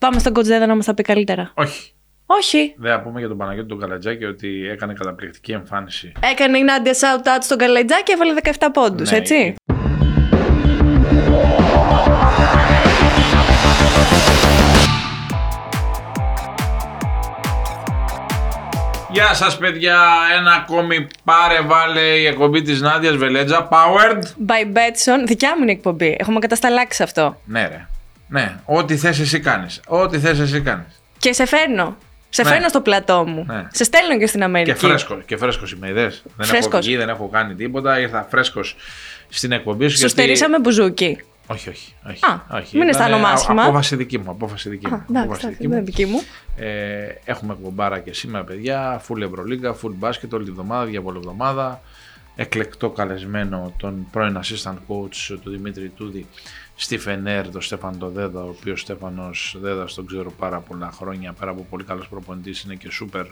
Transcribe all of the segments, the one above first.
Πάμε στον Κοτζέδα να μας τα πει καλύτερα. Όχι. Όχι. Δεν θα πούμε για τον Παναγιώτη τον Καλατζάκη ότι έκανε καταπληκτική εμφάνιση. Έκανε η Νάντια shout out στον Καλατζάκη και έβαλε 17 πόντους, Ναι. έτσι. Γεια σας παιδιά, ένα ακόμη πάρε βάλε η εκπομπή της Νάντιας Βελέτζα, powered. By Betson, δικιά μου είναι η εκπομπή. Έχουμε κατασταλάξει αυτό. Ναι ρε, ναι, ό,τι θες εσύ κάνεις, ό,τι θες εσύ κάνεις. Και σε φέρνω. Σε Ναι. φέρνω στο πλατό μου. Ναι. Σε στέλνω και στην Αμερική. Και φρέσκο, και φρέσκος είμαι, είδες. Δεν έχω Φρέσκος. βγει, δεν έχω κάνει τίποτα, ήρθα φρέσκος στην εκπομπή σου. Σου γιατί- στερήσαμε μπουζούκι. Όχι, όχι. όχι, Α, όχι. μην είναι στα Ήταν, όνομά α- σχημα. Απόφαση δική μου, απόφαση δική μου. Α, εντάξει, απόφαση εντάξει, δική δεν μου. είναι δική μου. Ε, έχουμε εκπομπάρα και σήμερα, παιδιά. Full Ευρωλίγκα, full μπάσκετ όλη τη βδομάδα, διαβόλη εβδομάδα. Εκλεκτό καλεσμένο τον πρώην assistant coach του Δημήτρη Τούδη στη Φενέρ, τον Στέφαν το Δέδα, ο οποίος Στέφανος Δέδας τον ξέρω πάρα πολλά χρόνια. Πέρα από πολύ καλός προπονητής, είναι και σούπερ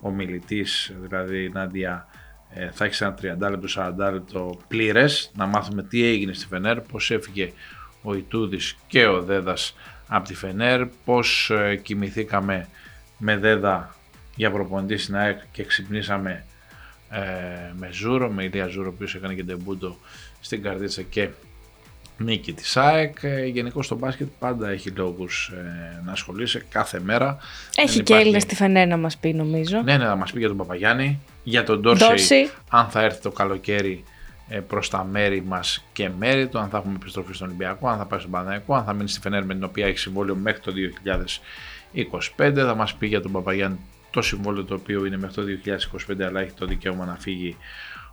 ομιλητής. Δηλαδή, η Νάντια ε, θα έχεις ένα 30 λεπτό, 40 λεπτό πλήρες να μάθουμε τι έγινε στη Φενέρ, πώς έφυγε ο Ιτούδης και ο Δέδας από τη Φενέρ, πώς ε, κοιμηθήκαμε με Δέδα για προπονητή στην ΑΕΚ και ξυπνήσαμε ε, με Ζούρο, με Ηλία Ζούρο, ο οποίος έκανε και ντεμπούτο στην Καρδίτσα και νίκη της ΑΕΚ. Ε, Γενικώς στο μπάσκετ πάντα έχει λόγους ε, να ασχολείσαι κάθε μέρα. Έχει Δεν και υπάρχει- Έλληνες στη Φενέρ να μας πει, νομίζω. ναι, ναι, θα μας πει για τον Παπαγιάννη, για τον Ντόρσεϊ, Ντόρσεϊ. αν θα έρθει το καλοκαίρι ε, προς τα μέρη μας και μέρη του, αν θα έχουμε επιστροφή στον Ολυμπιακό, αν θα πάει στον Παναγιακό, αν θα μείνει στη Φενέρ με την οποία έχει συμβόλαιο μέχρι το 2025. Θα μας πει για τον Παπαγιάννη το συμβόλαιο το οποίο είναι μέχρι το 2025 αλλά έχει το δικαίωμα να φύγει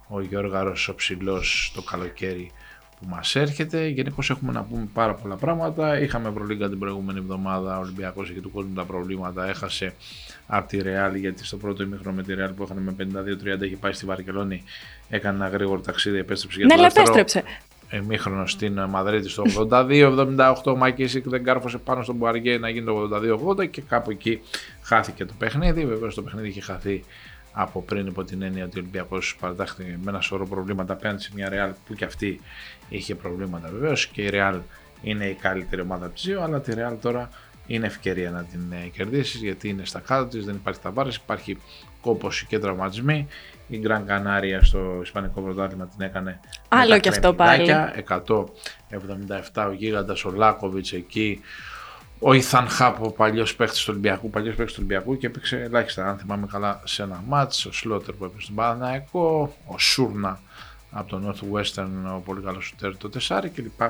ο Γιώργαρος ο ψηλός το καλοκαίρι που μας έρχεται. Γενικώς έχουμε να πούμε πάρα πολλά πράγματα. Είχαμε Ευρωλίγκα την προηγούμενη εβδομάδα. Ο Ολυμπιακός έχει του κόσμου τα προβλήματα. Έχασε από τη Ρεάλ γιατί στο πρώτο ημίχρονο με τη Ρεάλ που είχαν με 52-30 έχει πάει στη Βαρκελόνη. Έκανε ένα γρήγορο ταξίδι, επέστρεψε για Ναι, το αλλά δεύτερο επέστρεψε. ημίχρονο στην Μαδρίτη στο 82-78. Ο Μακίσικ δεν κάρφωσε πάνω στον Μπουαριέ να γίνει το 82-80 και κάπου εκεί χάθηκε το παιχνίδι. Βεβαίως το παιχνίδι είχε χαθεί από πριν υπό την έννοια ότι ο Ολυμπιακός παρατάχθηκε με ένα σωρό προβλήματα απέναντι σε μια Ρεάλ που και αυτή είχε προβλήματα βεβαίως και η Ρεάλ είναι η καλύτερη ομάδα από τι δύο, αλλά τη Ρεάλ τώρα είναι ευκαιρία να την ε, κερδίσεις γιατί είναι στα κάτω της, δεν υπάρχει ταβάρες, υπάρχει κόπωση και τραυματισμοί. Η Γκραν Κανάρια στο Ισπανικό πρωτάθλημα την έκανε με Άλλο τα κι αυτό πάλι. κρεμμυδάκια, 177 ο γίγαντας ο Λάκοβιτς εκεί ο Ιθαν Χάπ, ο παλιός παίχτη του Ολυμπιακού, παλιός παίχτης του Ολυμπιακού και έπαιξε ελάχιστα, αν θυμάμαι καλά, σε ένα μάτς. Ο Σλότερ που έπαιξε στον Παναναϊκό, ο Σούρνα από το Northwestern, ο πολύ καλός σουτέρ το 4 κλπ.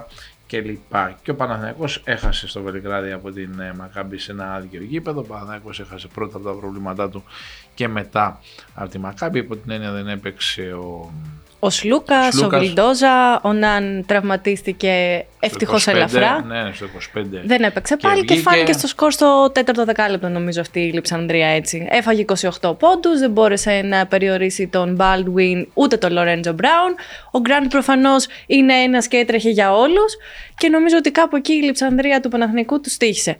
Και, λοιπά. και ο Παναθηναϊκός έχασε στο Βελιγράδι από την ε, Μακάμπη σε ένα άδειο γήπεδο. Ο Παναθηναϊκός έχασε πρώτα από τα προβλήματά του και μετά από τη Μακάμπη. Υπό την έννοια δεν έπαιξε ο, Ο Σλούκας, ο Σλούκας. Γλιντόζα, ο Ναν τραυματίστηκε ευτυχώς στο 25, ελαφρά. Ναι, στο 25. Δεν έπαιξε Και πάλι και, βγήκε- φάνηκε στο σκορ στο τέταρτο δεκάλεπτο νομίζω αυτή η Λιψανδρία έτσι. Έφαγε 28 πόντους, δεν μπόρεσε να περιορίσει τον Baldwin ούτε τον Lorenzo Brown. Ο Grant προφανώς είναι ένας και έτρεχε για όλους και νομίζω ότι κάπου εκεί η Λιψανδρία του Παναθηνικού τους στήχησε.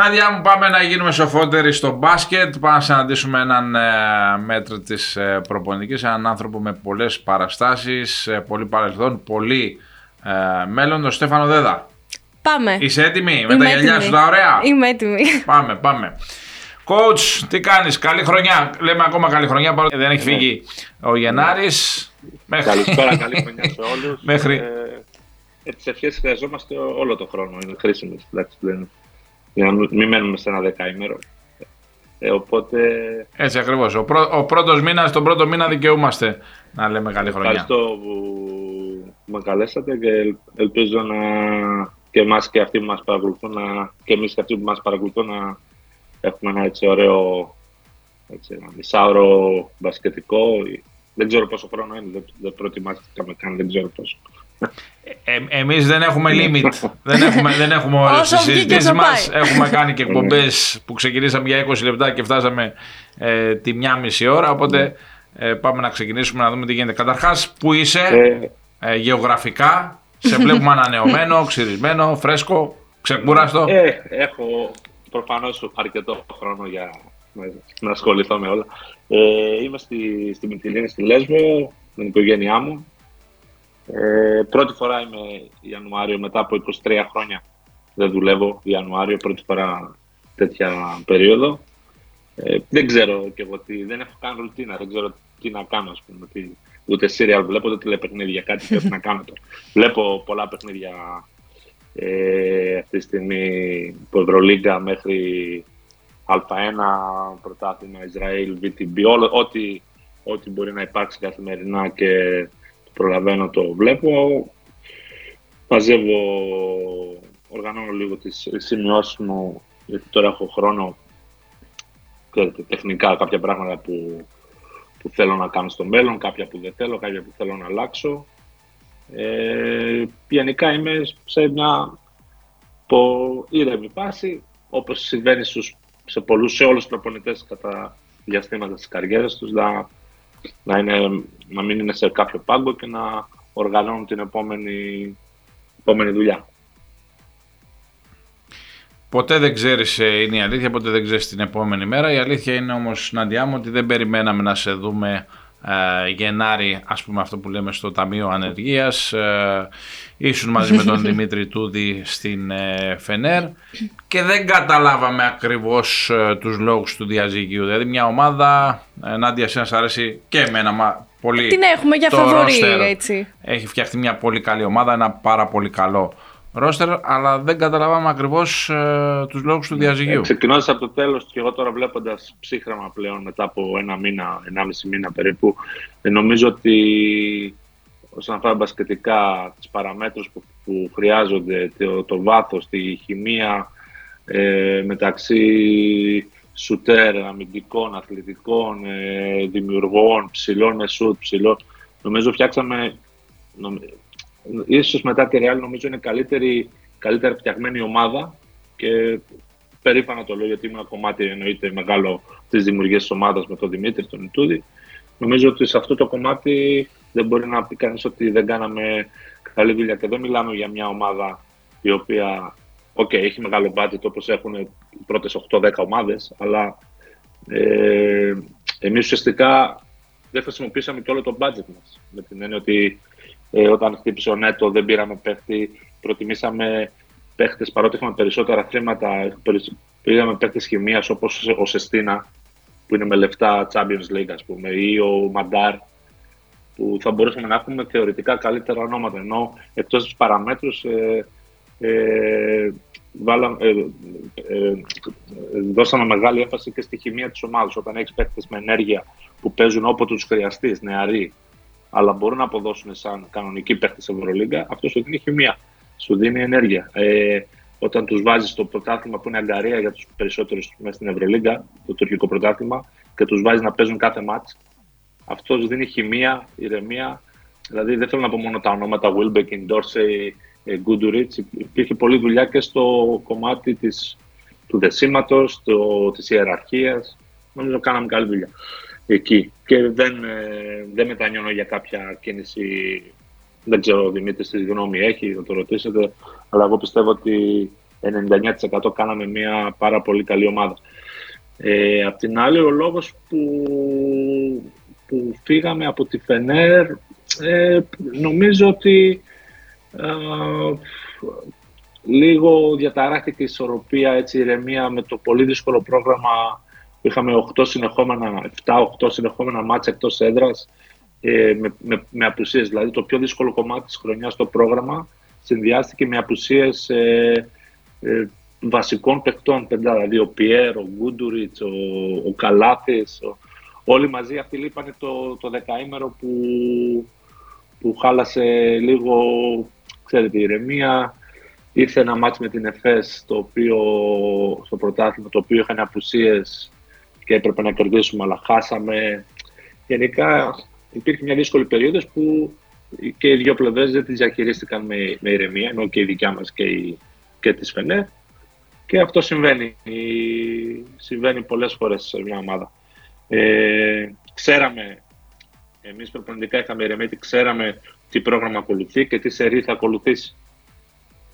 Νάντια μου πάμε να γίνουμε σοφότεροι στο μπάσκετ. Πάμε να συναντήσουμε έναν ε, μέτρο της ε, προπονητικής, έναν άνθρωπο με πολλές παραστάσεις, ε, πολύ παρελθόν, πολύ ε, μέλλον, τον Στέφανο Δέδα. Πάμε. Είσαι έτοιμη με Είμαι τα γυαλιά έτοιμη. σου τα ωραία; Είμαι έτοιμη. Πάμε, πάμε. Coach, τι κάνεις, καλή χρονιά. Λέμε ακόμα καλή χρονιά, παρόλο που δεν έχει φύγει ο Γενάρης. Μέχρι... Καλησπέρα, καλή χρονιά σε όλους. Μέχρι- Ε, ε, τις ευχές χρειαζόμαστε όλο τον χρόνο. Είναι χρήσιμες. Δεν, για να μην μην μένουμε σε ένα δεκαήμερο. Ε, οπότε Έτσι ακριβώς. Ο, πρω... ο πρώτος μήνας, τον πρώτο μήνα δικαιούμαστε να λέμε καλή χρονιά. ευχαριστώ που με καλέσατε και ελ- ελπίζω να και εμάς και αυτοί που μας παρακολουθούν να, και εμείς και αυτοί που μας παρακολουθούν να έχουμε ένα έτσι ωραίο έτσι, ένα μισάωρο μπασκετικό. Δεν ξέρω πόσο χρόνο είναι, δεν, δεν προετοιμάστηκαμε καν, δεν ξέρω πόσο. Ε, εμείς δεν έχουμε limit. δεν έχουμε, δεν έχουμε ώρες Όσο στις βγει και συζητήσεις όσο μας. πάει. έχουμε κάνει και εκπομπές που ξεκινήσαμε για 20 λεπτά και φτάσαμε ε, τη μια μισή ώρα. Οπότε ε, πάμε να ξεκινήσουμε να δούμε τι γίνεται. Καταρχάς, πού είσαι Ε, ε, γεωγραφικά. Σε βλέπουμε ανανεωμένο, ξυρισμένο, φρέσκο, ξεκούραστο. Ε, έχω προφανώς αρκετό χρόνο για να, να ασχοληθώ με όλα. Ε, είμαι στη, στη Μυτιλίνη, στη Λέσβο, με την οικογένειά μου. Ε, πρώτη φορά είμαι Ιανουάριο μετά από 23 χρόνια δεν δουλεύω Ιανουάριο, πρώτη φορά τέτοια περίοδο. Ε, δεν ξέρω και εγώ τι, δεν έχω καν ρουτίνα, δεν ξέρω τι να κάνω, ας πούμε. Τι, ούτε σύριαλ βλέπω, ούτε τηλεπαιχνίδια, κάτι πρέπει να κάνω τώρα. Βλέπω πολλά παιχνίδια ε, αυτή τη στιγμή από Ευρωλίγκα μέχρι Α1, πρωτάθλημα Ισραήλ, VTB, όλο, ό,τι, ό,τι μπορεί να υπάρξει καθημερινά και το προλαβαίνω το βλέπω. Μαζεύω, οργανώνω λίγο τις σημειώσεις μου, γιατί τώρα έχω χρόνο, ξέρετε, τεχνικά κάποια πράγματα που, που θέλω να κάνω στο μέλλον, κάποια που δεν θέλω, κάποια που θέλω να αλλάξω. Ε, γενικά είμαι σε μια ήρεμη φάση, όπως συμβαίνει στους, σε πολλούς, σε όλους τους προπονητές κατά διαστήματα της καριέρας τους, να, να, είναι, να μην είναι σε κάποιο πάγκο και να οργανώνουν την επόμενη, επόμενη δουλειά. Ποτέ δεν ξέρεις, ε, είναι η αλήθεια, ποτέ δεν ξέρεις την επόμενη μέρα. Η αλήθεια είναι όμως, Ναντιά μου, ότι δεν περιμέναμε να σε δούμε ε, Γενάρη, ας πούμε αυτό που λέμε στο Ταμείο Ανεργίας. Ε, ήσουν μαζί με τον Δημήτρη Τούδη στην ε, Φενέρ και δεν καταλάβαμε ακριβώς ε, τους λόγους του διαζυγίου. Δηλαδή μια ομάδα, ε, Νάντια, σε αρέσει και εμένα μα, πολύ. Την έχουμε για φαβορή, έτσι. Έχει φτιαχτεί μια πολύ καλή ομάδα, ένα πάρα πολύ καλό ρόστερ, αλλά δεν καταλάβαμε ακριβώς ε, τους λόγους του διαζυγίου. Ε, Ξεκινώντας από το τέλος, και εγώ τώρα βλέποντας ψύχραμα πλέον μετά από ένα μήνα, ενάμιση μήνα περίπου, ε, νομίζω ότι όσον αφορά μπασκετικά τις παραμέτρους που, που χρειάζονται, το, το βάθος, τη χημεία ε, μεταξύ σουτέρ, αμυντικών, αθλητικών, ε, δημιουργών, ψηλών με σουτ, ψηλών. Νομίζω φτιάξαμε, ίσως μετά τη Real νομίζω είναι καλύτερη, καλύτερα φτιαγμένη ομάδα και περήφανα το λέω γιατί ήμουν κομμάτι εννοείται μεγάλο της δημιουργίας της ομάδας με τον Δημήτρη, τον Ιτούδη. Νομίζω ότι σε αυτό το κομμάτι δεν μπορεί να πει κανείς ότι δεν κάναμε καλή δουλειά και δεν μιλάμε για μια ομάδα η οποία OK, okay, έχει μεγάλο budget όπως έχουν οι πρώτες 8-10 ομάδες, αλλά ε, εμείς ουσιαστικά δεν χρησιμοποιήσαμε και όλο το budget μας. Με την έννοια ότι ε, όταν χτύπησε ο Νέτο δεν πήραμε παίχτη, προτιμήσαμε παίχτες παρότι είχαμε περισσότερα χρήματα. Πήραμε παίχτες χημίας όπως ο Σεστίνα που είναι με λεφτά Champions League, ας πούμε, ή ο Μαντάρ που θα μπορούσαμε να έχουμε θεωρητικά καλύτερα ονόματα. Ενώ εκτός τη παραμέτρους ε, ε, ε, ε, δώσαμε μεγάλη έμφαση και στη χημεία της ομάδας. Όταν έχεις παίχτες με ενέργεια που παίζουν όποτε τους χρειαστείς, νεαροί, αλλά μπορούν να αποδώσουν σαν κανονικοί παίχτε σε Ευρωλίγκα, αυτός σου δίνει χημεία. Σου δίνει ενέργεια. Ε, όταν τους βάζεις στο πρωτάθλημα που είναι αγκαρία για τους περισσότερους μέσα στην Ευρωλίγκα, το τουρκικό πρωτάθλημα, και τους βάζεις να παίζουν κάθε μάτς, αυτός δίνει χημεία, ηρεμία. Δηλαδή δεν θέλω να πω μόνο τα ονόματα Wilbeck, Dorsey, Γκούντουριτ. Υπήρχε πολλή δουλειά και στο κομμάτι της, του δεσίματος, της ιεραρχίας. Νομίζω κάναμε καλή δουλειά εκεί. Και δεν, ε, δεν μετανιώνω για κάποια κίνηση. Δεν ξέρω ο Δημήτρη τι γνώμη έχει, θα το ρωτήσετε. Αλλά εγώ πιστεύω ότι 99% κάναμε μια πάρα πολύ καλή ομάδα. Ε, απ' την άλλη, ο λόγος που, που φύγαμε από τη Φενέρ, ε, νομίζω ότι ε, λίγο διαταράχθηκε η ισορροπία, έτσι, η ηρεμία με το πολύ δύσκολο πρόγραμμα Είχαμε 8 συνεχόμενα, 7-8 συνεχόμενα μάτια εκτός έδρας ε, με, με, με απουσίες. Δηλαδή, το πιο δύσκολο κομμάτι της χρονιάς στο πρόγραμμα συνδυάστηκε με απουσίες ε, ε, βασικών παιχτών. Δηλαδή, ο Πιέρ, ο Γκούντουριτς, ο, ο Καλάθης. Όλοι μαζί αυτοί λείπανε το, το δεκαήμερο που, που χάλασε λίγο ξέρετε, η ηρεμία. Ήρθε ένα μάτς με την ΕΦΕΣ το οποίο, στο πρωτάθλημα, το οποίο είχαν απουσίες και έπρεπε να κερδίσουμε, αλλά χάσαμε. Γενικά υπήρχε μια δύσκολη περίοδος που και οι δύο πλευρές δεν τι διαχειρίστηκαν με, με ηρεμία, ενώ και η δικιά μας και, η, και της Φενέ. Και αυτό συμβαίνει. Συμβαίνει πολλές φορές σε μια ομάδα. Ε, ξέραμε, εμείς προπονητικά είχαμε ηρεμία, ξέραμε τι πρόγραμμα ακολουθεί και τι σερή θα ακολουθήσει.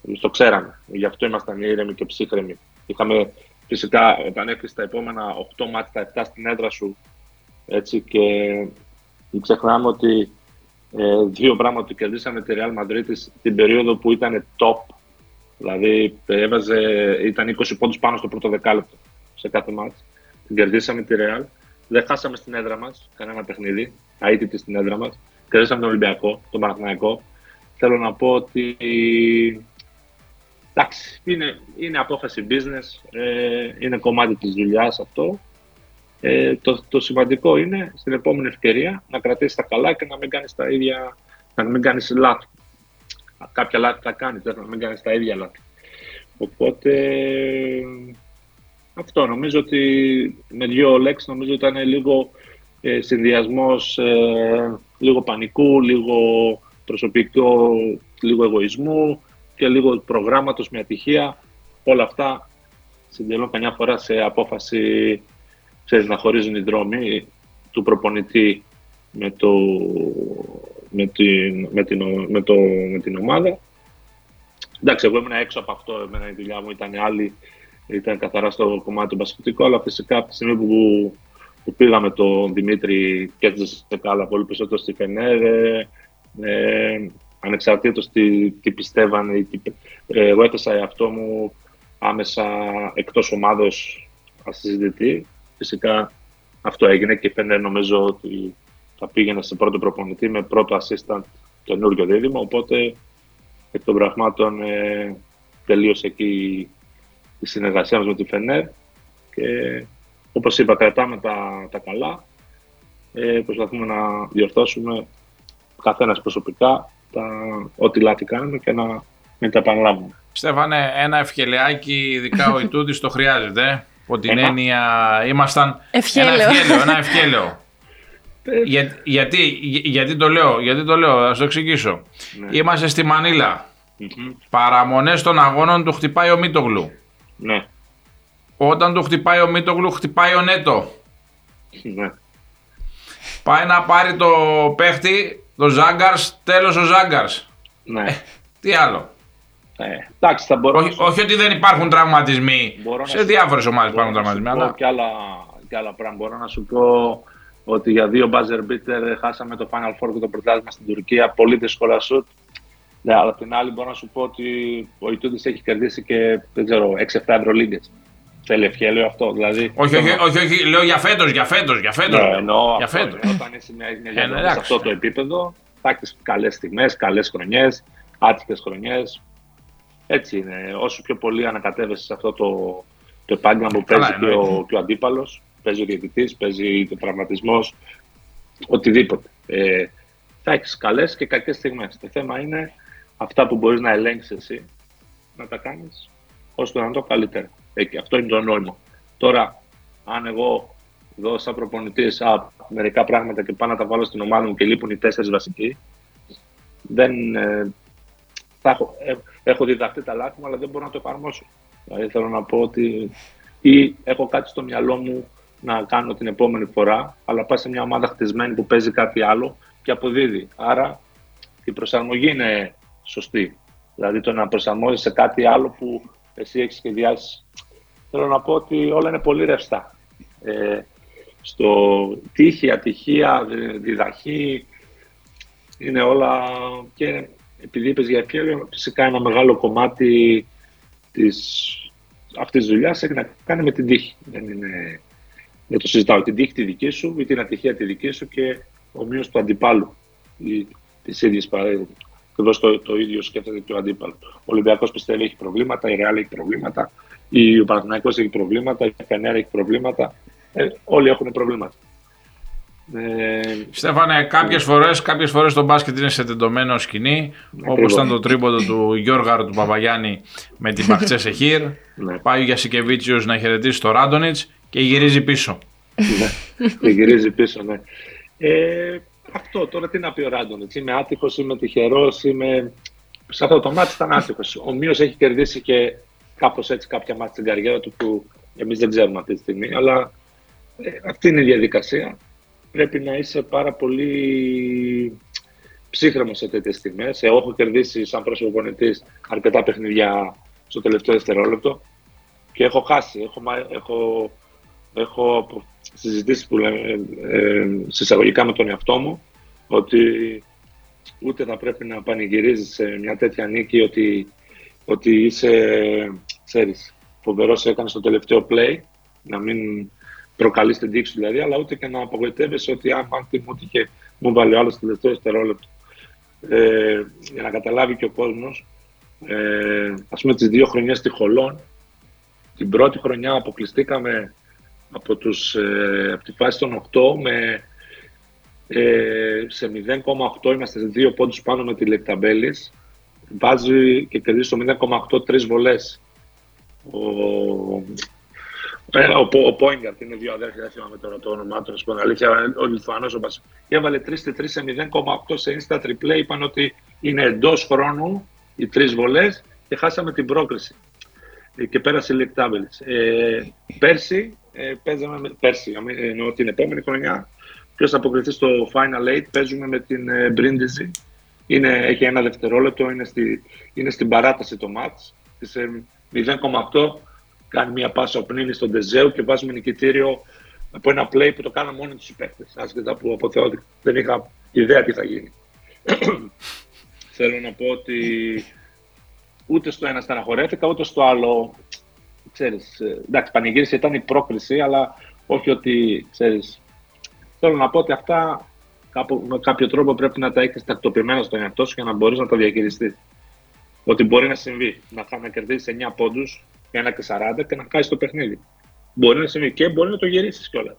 Εμείς το ξέραμε. Γι' αυτό ήμασταν ήρεμοι και ψύχρεμοι. Είχαμε Φυσικά, όταν έχεις τα επόμενα 8 μάτια, τα 7 στην έδρα σου, έτσι, και ξεχνάμε ότι ε, δύο πράγματα ότι κερδίσαμε τη Real Madrid την περίοδο που ήταν top Δηλαδή έβαζε, ήταν 20 πόντους πάνω στο πρώτο δεκάλεπτο σε κάθε μάτς. Την κερδίσαμε τη Real. Δεν χάσαμε στην έδρα μας κανένα παιχνίδι, αίτητη στην έδρα μας. Κερδίσαμε τον Ολυμπιακό, τον Παναθηναϊκό. Θέλω να πω ότι εντάξει, είναι, είναι απόφαση business, ε, είναι κομμάτι της δουλειάς αυτό. Ε, το, το σημαντικό είναι στην επόμενη ευκαιρία να κρατήσεις τα καλά και να μην κάνεις τα ίδια, να μην κάνεις λάθη. Κάποια λάθη θα κάνεις, να μην κάνεις τα ίδια λάθη. Οπότε αυτό νομίζω ότι με δύο λέξεις νομίζω ήταν λίγο ε, συνδυασμός ε, λίγο πανικού, λίγο προσωπικό, λίγο εγωισμού και λίγο προγράμματος με ατυχία. Όλα αυτά συντελούν καμιά φορά σε απόφαση ξέρεις, να χωρίζουν οι δρόμοι του προπονητή με, το, με, την, με, την, με, το, με την ομάδα. Εντάξει, εγώ ήμουν έξω από αυτό, εμένα η δουλειά μου ήταν άλλη, ήταν καθαρά στο κομμάτι του μπασκετικού, αλλά φυσικά από τη στιγμή που, που πήγαμε τον Δημήτρη και έτσι καλά πολύ περισσότερο στη Φενέρ, ε, ε, ανεξαρτήτως τι, τι πιστεύανε, τι, ε, εγώ έθεσα εαυτό μου άμεσα εκτός ομάδος ασυζητητή. Φυσικά αυτό έγινε και φαίνεται νομίζω ότι θα πήγαινε σε πρώτο προπονητή με πρώτο assistant καινούριο δίδυμο. Οπότε εκ των πραγμάτων ε, τελείωσε εκεί η συνεργασία μας με τη Φενέρ και όπως είπα κρατάμε τα, τα καλά. Ε, προσπαθούμε να διορθώσουμε καθένας προσωπικά τα, ό,τι λάθη κάνουμε και να μην τα επαναλάβουμε. Στέφανε, ένα ευχελαιάκι, ειδικά ο Ιτούδης το χρειάζεται. Από την έννοια ήμασταν ευχέλαιο. ένα ευχέλαιο. Ένα ευχέλαιο. Για, γιατί, γιατί το λέω, γιατί το λέω, θα το εξηγήσω. Ναι. Είμαστε στη Μανίλα. Mm-hmm. Παραμονές των αγώνων του χτυπάει ο Μίτογλου. Ναι. Όταν του χτυπάει ο Μίτογλου, χτυπάει ο Νέτο. Ναι. Πάει να πάρει το παίχτη, το Ζάγκαρς, τέλος ο Ζάγκαρς. Ναι. Ε, τι άλλο. Ε, εντάξει, θα μπορώ όχι, όχι ότι δεν υπάρχουν τραυματισμοί. σε διάφορες ομάδες υπάρχουν τραυματισμοί. Αλλά... Και, άλλα, και άλλα πράγματα. Μπορώ να σου πω ότι για δύο buzzer beater χάσαμε το Final Four και το πρωτάθλημα στην Τουρκία. Πολύ δύσκολα σουτ. Ναι, αλλά την άλλη μπορώ να σου πω ότι ο Ιτούδη έχει κερδίσει και δεν ξέρω, 6-7 Ευρωλίγκες. Θέλει ευχέλιο αυτό. Δηλαδή, όχι, όχι, όχι, όχι, λέω για φέτος, για φέτος. Για φέτος. Ναι, εννοώ για φέτος. Όταν είσαι μια, μια ε, σε αυτό το επίπεδο, θα έχει καλές στιγμές, καλές χρονιές, άτυχες χρονιές. Έτσι είναι. Όσο πιο πολύ ανακατεύεσαι σε αυτό το, το επάγγελμα που παίζει και, ο, και ο αντίπαλος, παίζει ο διαιτητής, παίζει ο τραυματισμός, οτιδήποτε. Ε, θα έχεις καλές και κακές στιγμές. Το θέμα είναι αυτά που μπορείς να ελέγξεις εσύ να τα κάνεις όσο το το καλύτερα. Ε, αυτό είναι το νόημα. Τώρα, αν εγώ δω σαν προπονητής μερικά πράγματα και πάω να τα βάλω στην ομάδα μου και λείπουν οι τέσσερις βασικοί, δεν, ε, θα έχω, ε, έχω διδαχθεί τα λάθη μου, αλλά δεν μπορώ να το εφαρμόσω. Δηλαδή θέλω να πω ότι ή έχω κάτι στο μυαλό μου να κάνω την επόμενη φορά, αλλά πάει σε μια ομάδα χτισμένη που παίζει κάτι άλλο και αποδίδει. Άρα η προσαρμογή είναι σωστή. Δηλαδή το να προσαρμόζει σε κάτι άλλο που εσύ έχεις σχεδιάσει. Θέλω να πω ότι όλα είναι πολύ ρευστά. Ε, στο τύχη, ατυχία, διδαχή, είναι όλα και επειδή είπες για ευχαίρεια, φυσικά ένα μεγάλο κομμάτι της, αυτής της δουλειάς έχει να κάνει με την τύχη. Δεν, είναι, δεν το συζητάω. Την τύχη τη δική σου ή την ατυχία τη δική σου και ο μείος του αντιπάλου ή της ίδιας παράδειγμα. Ακριβώ το, το ίδιο σκέφτεται και ο αντίπαλος. Ο Ολυμπιακός πιστεύει έχει προβλήματα, η Ρεάλ έχει προβλήματα, ο Παναθηναϊκός έχει προβλήματα, η Κανέρα έχει προβλήματα. Ε, όλοι έχουν προβλήματα. Ε, Στέφανε, κάποιες φορές κάποιες φορές το μπάσκετ είναι σε τεντωμένο σκηνή, όπως ήταν το τρίποντο του Γιώργαρου του Παπαγιάννη με την Παχτσέ Σεχίρ. Ναι. Πάει ο Γιασικεβίτσιος να χαιρετήσει το Ράντονιτς και γυρίζει πίσω. ναι, γυρίζει πίσω, ναι. Ε, αυτό τώρα τι να πει ο Ράντονιτς. Είμαι άτυχος, είμαι τυχερός, είμαι. Σε αυτό το μάτι ήταν άτυχος. Ο Μίο έχει κερδίσει και κάπως έτσι κάποια μάτια στην καριέρα του που εμείς δεν ξέρουμε αυτή τη στιγμή. Αλλά ε, αυτή είναι η διαδικασία πρέπει να είσαι πάρα πολύ ψύχρεμος σε τέτοιες στιγμές. Εγώ έχω κερδίσει σαν πρόσωπο αρκετά παιχνιδιά στο τελευταίο δευτερόλεπτο και έχω χάσει. Έχω, έχω, έχω συζητήσεις που λέμε, ε, συσσαγωγικά με τον εαυτό μου ότι ούτε θα πρέπει να πανηγυρίζεις σε μια τέτοια νίκη ότι ότι είσαι, ξέρεις, φοβερός έκανες στο τελευταίο play, να μην προκαλείς την τύξη δηλαδή, αλλά ούτε και να απογοητεύεσαι ότι αν τι μου είχε, μου βάλει άλλος στο τελευταίο δευτερόλεπτο. Ε, για να καταλάβει και ο κόσμος, ε, ας πούμε τις δύο χρονιές στη Χολόν, την πρώτη χρονιά αποκλειστήκαμε από, τους, ε, από τη φάση των 8 με, ε, σε 0,8 είμαστε δύο πόντους πάνω με τη Λεκταμπέλης. Βάζει και κερδίζει στο 0,8 τρεις βολές. Ο, ε, ο, ο Πόιγκαρτ είναι δύο αδέρφια, δεν θυμάμαι τώρα το όνομά του, να αλήθεια, ο Λιθουανός ο Μπασ. Έβαλε 3 3 σε 0,8 σε insta triple, είπαν ότι είναι εντός χρόνου οι τρεις βολές και χάσαμε την πρόκριση. Ε, και πέρασε η Λεκτάμπελης. Ε, πέρσι, ε, παίζαμε, πέρσι, εννοώ την επόμενη χρονιά, ποιος θα αποκριθεί στο Final 8, παίζουμε με την ε, Brindisi. Είναι, έχει ένα δευτερόλεπτο, είναι, στη, είναι στην παράταση το μάτς. Της 0,8 κάνει μια πάσα ο Πνίνη στον Τεζέου και βάζουμε νικητήριο από ένα play που το κάναμε μόνοι τους οι παίκτες. Άσχετα που από δεν είχα ιδέα τι θα γίνει. Θέλω να πω ότι ούτε στο ένα στεναχωρέθηκα, ούτε στο άλλο. Ξέρεις, ε, εντάξει, πανηγύρισε ήταν η πρόκριση, αλλά όχι ότι, ξέρεις, θέλω να πω ότι αυτά κάπου, με κάποιο τρόπο πρέπει να τα έχεις τακτοποιημένα στο εαυτό σου για να μπορείς να τα διαχειριστείς. Ότι μπορεί να συμβεί, να, να κερδίσεις 9 πόντους, 1 και 40 και να χάσεις το παιχνίδι. Μπορεί να συμβεί και μπορεί να το γυρίσεις κιόλας.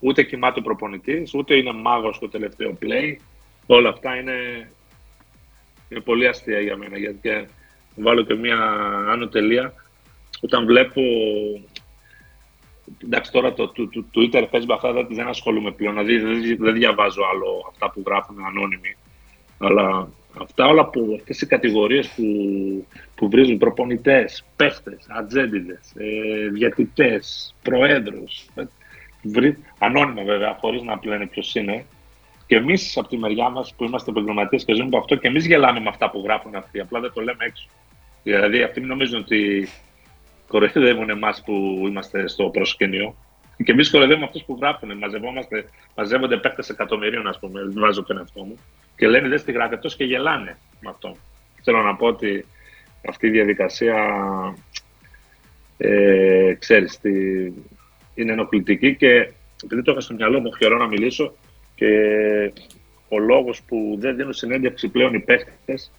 Ούτε κοιμάται ο προπονητής, ούτε είναι μάγος στο τελευταίο play. Όλα αυτά είναι, είναι πολύ αστεία για μένα. Γιατί βάλω και μια άνω τελεία. Όταν βλέπω. Εντάξει, τώρα το, το, το Twitter, Facebook, αυτά δεν, δεν ασχολούμαι πλέον. Δηλαδή δεν, δεν διαβάζω άλλο αυτά που γράφουν ανώνυμοι. Αλλά αυτά όλα που, αυτές οι κατηγορίες που, που βρίζουν προπονητές, παίχτες, ατζέντιδες, ε, διατητές, προέδρους, ε, βρί, ανώνυμα βέβαια, χωρίς να λένε ποιος είναι, και εμείς από τη μεριά μας που είμαστε επαγγελματίες και ζούμε από αυτό, και εμείς γελάμε με αυτά που γράφουν αυτοί. Απλά δεν το λέμε έξω. Δηλαδή, αυτοί νομίζουν ότι κοροϊδεύουν εμάς που είμαστε στο προσκήνιο. Και εμείς κοροϊδεύουμε αυτούς που γράφουν. Μαζευόμαστε, μαζεύονται παίκτες εκατομμυρίων, ας πούμε, βάζω τον εαυτό μου. Και λένε δεν στη γράφει αυτός και γελάνε με αυτό. Θέλω να πω ότι αυτή η διαδικασία, ε, ξέρεις, τι, είναι ενοχλητική και επειδή το είχα στο μυαλό μου, χαιρό να μιλήσω και ο λόγος που δεν δίνουν συνέντευξη πλέον οι παίχτες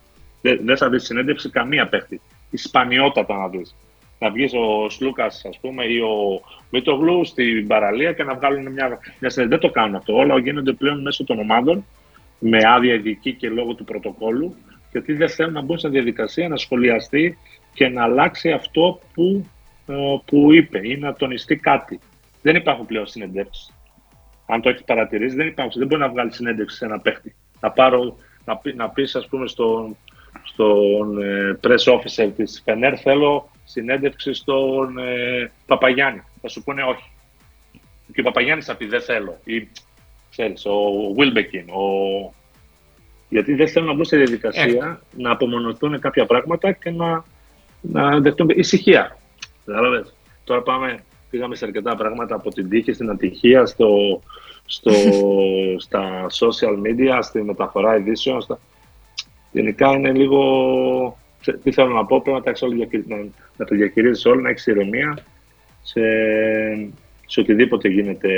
δεν, δεν θα δεις συνέντευξη καμία παίχτη. Ισπανιότατα να δεις. Να βγεις ο Σλούκας, ας πούμε, ή ο Μίτογλου στην παραλία και να βγάλουν μια, μια συνέντευξη. Δεν το κάνουν αυτό. Όλα γίνονται πλέον μέσω των ομάδων, με άδεια ειδική και λόγω του πρωτοκόλου, γιατί δεν θέλουν να μπουν σε διαδικασία να σχολιαστεί και να αλλάξει αυτό που, ε, που είπε ή να τονιστεί κάτι. Δεν υπάρχουν πλέον συνεντεύξεις. Αν το έχεις παρατηρήσει, δεν υπάρχουν. Δεν μπορεί να βγάλεις συνέντευξη σε ένα παίχτη. Να, πάρω, να, πει, να πεις, ας πούμε, στον, στον ε, press officer της Φενέρ θέλω συνέντευξη στον ε, Παπαγιάννη. Θα σου πούνε όχι. Και ο Παπαγιάννης θα πει δεν θέλω. Ή ξέρεις, ο Wilbekin, ο... γιατί δεν θέλουν να μπουν σε διαδικασία να απομονωθούν κάποια πράγματα και να, να δεχτούν ησυχία. Δηλαδή, τώρα πάμε, πήγαμε σε αρκετά πράγματα από την τύχη στην ατυχία, στο, στο, στα social media, στη μεταφορά ειδήσεων. Στα γενικά είναι λίγο. Τι θέλω να πω, πρέπει να, τα να, να το διακηρύσει όλο, να έχεις ηρεμία σε, σε οτιδήποτε γίνεται.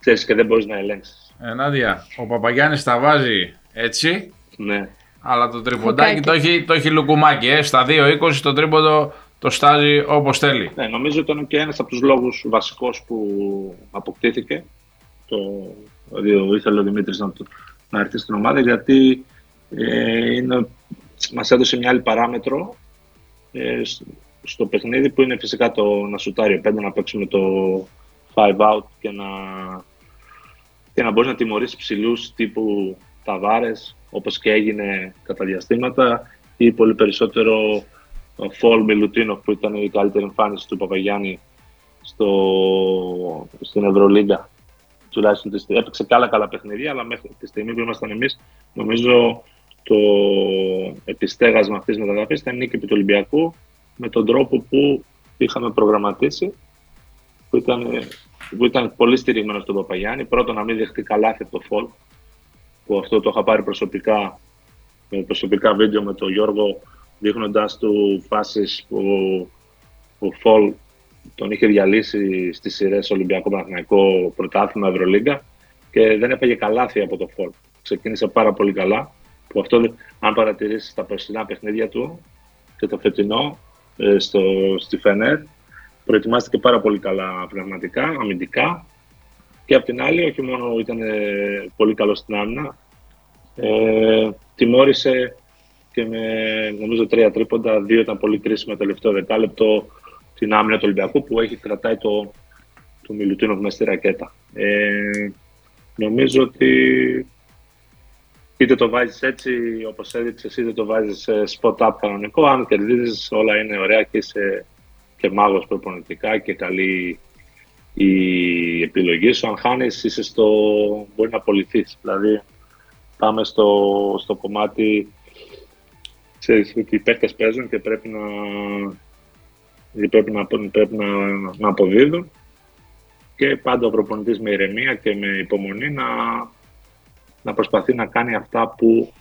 Ξέρεις και δεν μπορείς να ελέγξεις. Ε, Νάντια, ο Παπαγιάννης τα βάζει έτσι. Ναι. Αλλά το τριποντάκι το έχει, το έχει λουκουμάκι. Ε. Στα 2-20 το τρίποντο το στάζει όπως θέλει. Ναι, νομίζω ότι ήταν και ένας από τους λόγους βασικός που αποκτήθηκε. Το, δηλαδή, ήθελε ο Δημήτρης να, να έρθει στην ομάδα γιατί ε, είναι, μας έδωσε μια άλλη παράμετρο ε, στο παιχνίδι που είναι φυσικά το να σουτάρει πέντε, να παίξουμε το five out και να, και να μπορείς να τιμωρήσεις ψηλούς τύπου Ταβάρες όπως και έγινε κατά διαστήματα ή πολύ περισσότερο Φολ Μιλουτίνοφ που ήταν η καλύτερη εμφάνιση του Παπαγιάννη στο, στην Ευρωλίγκα. Τουλάχιστον έπαιξε και άλλα καλά παιχνίδια αλλά μέχρι τη στιγμή που ήμασταν εμείς νομίζω το επιστέγασμα αυτής της μεταγραφής ήταν νίκη του Ολυμπιακού με τον τρόπο που είχαμε προγραμματίσει που ήταν, που ήταν πολύ στηριγμένο στον Παπαγιάννη. Πρώτον, να μην δεχτεί καλάθι από το Φολ, που αυτό το είχα πάρει προσωπικά, με προσωπικά βίντεο με τον Γιώργο, δείχνοντας του φάσεις που ο Φολ τον είχε διαλύσει στις σειρές Ολυμπιακό Παναθηναϊκό Πρωτάθλημα Ευρωλίγκα και δεν έφαγε καλάθι από το Φολ. Ξεκίνησε πάρα πολύ καλά, που αυτό αν παρατηρήσεις τα περσινά παιχνίδια του και το φετινό ε, στο, στη Φενέρ, προετοιμάστηκε πάρα πολύ καλά πνευματικά, αμυντικά και απ' την άλλη όχι μόνο ήταν πολύ καλό στην άμυνα, ε, τιμώρησε και με νομίζω τρία τρίποντα, δύο ήταν πολύ κρίσιμα τελευταίο δεκάλεπτο την άμυνα του Ολυμπιακού που έχει κρατάει το, το Μιλουτίνο μέσα στη ρακέτα. Ε, νομίζω ότι είτε το βάζεις έτσι όπως έδειξες, είτε το βάζεις spot up κανονικό, αν κερδίζεις όλα είναι ωραία και είσαι και μάγος προπονητικά και καλή η επιλογή σου. Αν χάνεις είσαι στο... μπορεί να απολυθείς. Δηλαδή πάμε στο, στο κομμάτι ξέρεις ότι οι παίκτες παίζουν και πρέπει να, πρέπει να, πρέπει να, να αποδίδουν και πάντα ο προπονητής με ηρεμία και με υπομονή να, να προσπαθεί να κάνει αυτά που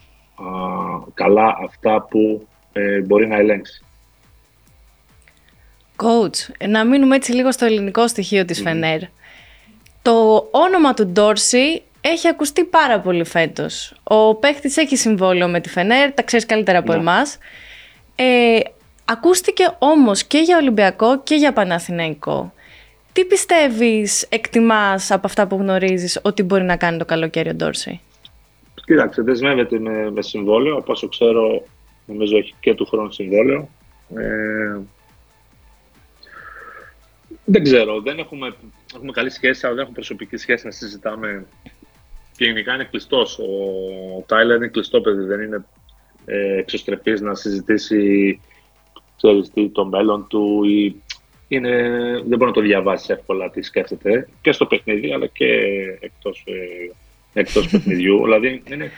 καλά, αυτά που ε, μπορεί να ελέγξει. Coach, να μείνουμε έτσι λίγο στο ελληνικό στοιχείο της Φενέρ. Το όνομα του Ντόρση έχει ακουστεί πάρα πολύ φέτος. Ο παίχτης έχει συμβόλαιο με τη Φενέρ, τα ξέρεις καλύτερα από ναι. εμάς. Ε, ακούστηκε όμως και για Ολυμπιακό και για Παναθηναϊκό. Τι πιστεύεις, εκτιμάς από αυτά που γνωρίζεις ότι μπορεί να κάνει το καλοκαίρι ο Ντόρση; Κοίταξε, δεσμεύεται με, με συμβόλαιο. Από όσο ξέρω, νομίζω έχει και του χρόνου συμβόλαιο. Ε, δεν ξέρω, δεν έχουμε, έχουμε καλή σχέση, αλλά δεν έχουμε προσωπική σχέση να συζητάμε. Και γενικά είναι κλειστός. Ο Τάιλερ είναι κλειστό παιδί, δεν είναι ε, εξωστρεφής να συζητήσει ξέρεις, το μέλλον του ή είναι, δεν μπορεί να το διαβάσει εύκολα τι σκέφτεται και στο παιχνίδι αλλά και εκτός, ε, εκτός παιχνιδιού. δηλαδή είναι,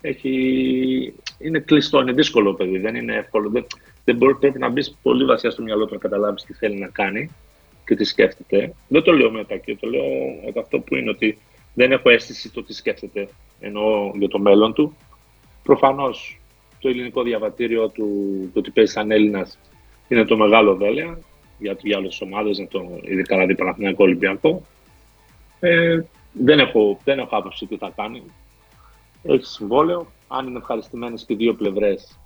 έχει, είναι κλειστό, είναι δύσκολο παιδί, δεν είναι εύκολο. Δεν, δεν μπορεί, πρέπει να μπεις πολύ βασιά στο μυαλό του να καταλάβεις τι θέλει να κάνει και τι σκέφτεται. Δεν το λέω με και το λέω από αυτό που είναι ότι δεν έχω αίσθηση το τι σκέφτεται εννοώ για το μέλλον του. Προφανώς το ελληνικό διαβατήριο του, το ότι παίζει σαν Έλληνας είναι το μεγάλο δέλεα για, για άλλες ομάδες, ειδικά δηλαδή Παναθηναϊκό Ολυμπιακό. Ε, δεν, έχω, δεν έχω άποψη τι θα κάνει. Έχει συμβόλαιο. Αν είναι ευχαριστημένες και οι δύο πλευρές,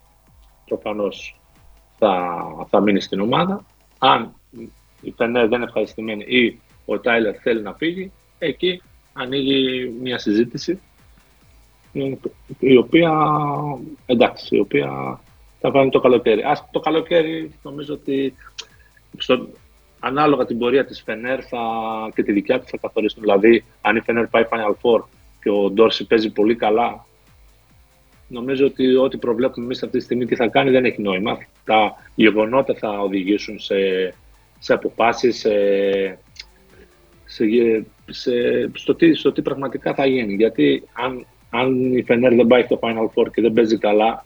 προφανώς θα, θα μείνει στην ομάδα. Αν η Φενέρ δεν είναι ευχαριστημένη ή ο Τάιλερ θέλει να φύγει, εκεί ανοίγει μια συζήτηση η οποία, εντάξει, η οποία θα βάλει το καλοκαίρι. Ας το καλοκαίρι νομίζω ότι στο, ανάλογα την πορεία της Φενέρ θα, και τη δικιά του θα καθορίσουν. Δηλαδή, αν η Φενέρ πάει Final Four και ο Ντόρση παίζει πολύ καλά, νομίζω ότι ό,τι προβλέπουμε εμείς αυτή τη στιγμή τι θα κάνει δεν έχει νόημα. Τα γεγονότα θα οδηγήσουν σε, σε αποφάσεις, σε, σε, σε, στο, τι, στο τι πραγματικά θα γίνει. Γιατί αν, αν η Φενέρ δεν πάει στο Final Four και δεν παίζει καλά,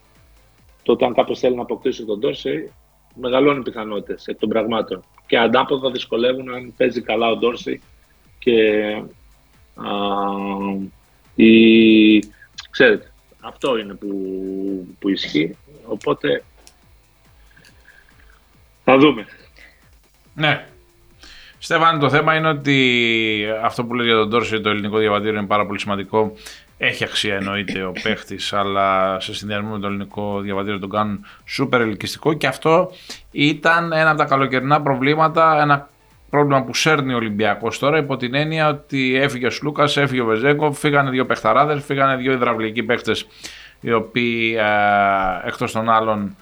τότε αν κάποιος θέλει να αποκτήσει τον Ντόρση, μεγαλώνει οι πιθανότητες εκ των πραγμάτων. Και αντάποδα δυσκολεύουν αν παίζει καλά ο Ντόρση και α, η, ξέρετε, αυτό είναι που, που ισχύει. Οπότε θα δούμε. Ναι. Στέφαν, το θέμα είναι ότι αυτό που λέει για τον Τόρση, το ελληνικό διαβατήριο είναι πάρα πολύ σημαντικό. Έχει αξία εννοείται ο παίχτης, αλλά σε συνδυασμό με το ελληνικό διαβατήριο τον κάνουν σούπερ ελκυστικό και αυτό ήταν ένα από τα καλοκαιρινά προβλήματα, ένα πρόβλημα που σέρνει ο Ολυμπιακός τώρα υπό την έννοια ότι έφυγε ο Σλούκας, έφυγε ο Βεζέγκο, φύγανε δύο παιχταράδες, φύγανε δύο υδραυλικοί παίχτες οι οποίοι ε, εκτός των άλλων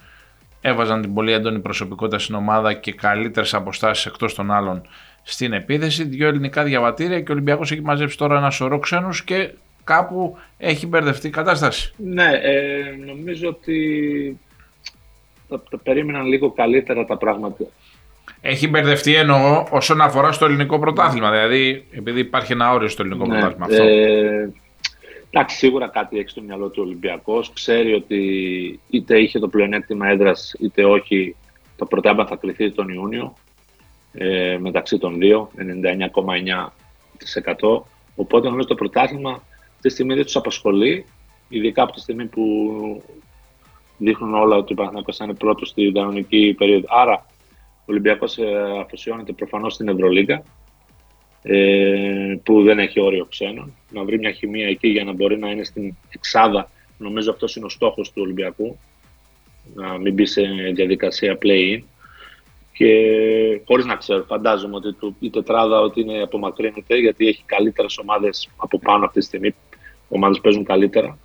έβαζαν την πολύ έντονη προσωπικότητα στην ομάδα και καλύτερες αποστάσεις εκτός των άλλων στην επίθεση. Δύο ελληνικά διαβατήρια και ο Ολυμπιακός έχει μαζέψει τώρα ένα σωρό ξένους και κάπου έχει μπερδευτεί η κατάσταση. Ναι, ε, νομίζω ότι τα, τα περίμεναν λίγο καλύτερα τα πράγματα. Έχει μπερδευτεί εννοώ όσον αφορά στο ελληνικό πρωτάθλημα. Δηλαδή, επειδή υπάρχει ένα όριο στο ελληνικό ναι, πρωτάθλημα αυτό. Ε, εντάξει, σίγουρα κάτι έχει στο μυαλό του Ολυμπιακός. Ξέρει ότι είτε είχε το πλεονέκτημα έδρας είτε όχι, το πρωτάθλημα θα κληθεί τον Ιούνιο ε, μεταξύ των δύο, 99,9%. Οπότε νομίζω το πρωτάθλημα τη στιγμή δεν τους απασχολεί, ειδικά από τη στιγμή που δείχνουν όλα ότι ο Παναθηναϊκός θα είναι πρώτος στην κανονική περίοδο. Άρα, ο Ολυμπιακός ε, αφοσιώνεται προφανώς στην Ευρωλίγα, ε, που δεν έχει όριο ξένων. Να βρει μια χημεία εκεί για να μπορεί να είναι στην εξάδα. Νομίζω αυτός είναι ο στόχος του Ολυμπιακού. Να μην μπει σε διαδικασία play-in. Και χωρίς να ξέρω, φαντάζομαι ότι η τετράδα ότι είναι απομακρύνεται γιατί έχει καλύτερες ομάδες από πάνω αυτή τη στιγμή. Ομάδε παίζουν καλύτερα.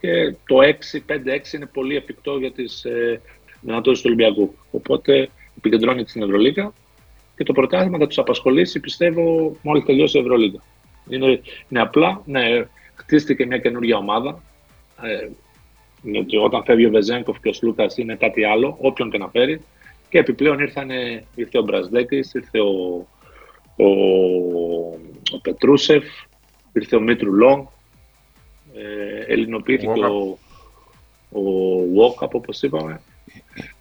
Και το 6-5-6 είναι πολύ εφικτό για τις ε, δυνατότητες του Ολυμπιακού. Οπότε επικεντρώνεται στην Ευρωλίγα και το πρωτάθλημα θα τους απασχολήσει, πιστεύω, μόλις τελειώσει η Ευρωλίγα. Είναι, είναι απλά, ναι, χτίστηκε μια καινούργια ομάδα. Ε, όταν φεύγει ο Βεζέγκοφ και ο Σλούκας είναι κάτι άλλο, όποιον και να φέρει. Και επιπλέον ήρθαν, ήρθε ο Μπρασδέκης, ήρθε ο, ο, ο Πετρούσεφ, ήρθε ο Μίτρου Λόγκ, ε, ελληνοποιήθηκε ο, ο Walkup, όπως είπαμε.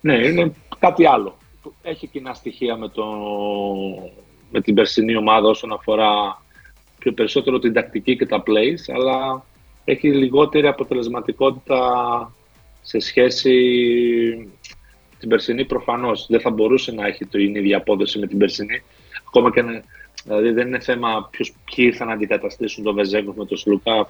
Ναι, είναι κάτι άλλο. Έχει κοινά στοιχεία με, το, με την περσινή ομάδα όσον αφορά πιο περισσότερο την τακτική και τα plays, αλλά έχει λιγότερη αποτελεσματικότητα σε σχέση την περσινή προφανώς δεν θα μπορούσε να έχει την ίδια απόδοση με την περσινή. Ακόμα και δηλαδή δεν είναι θέμα ποιος, ποιοι ήρθαν να αντικαταστήσουν τον Βεζέγκοφ με τον Σλουκά.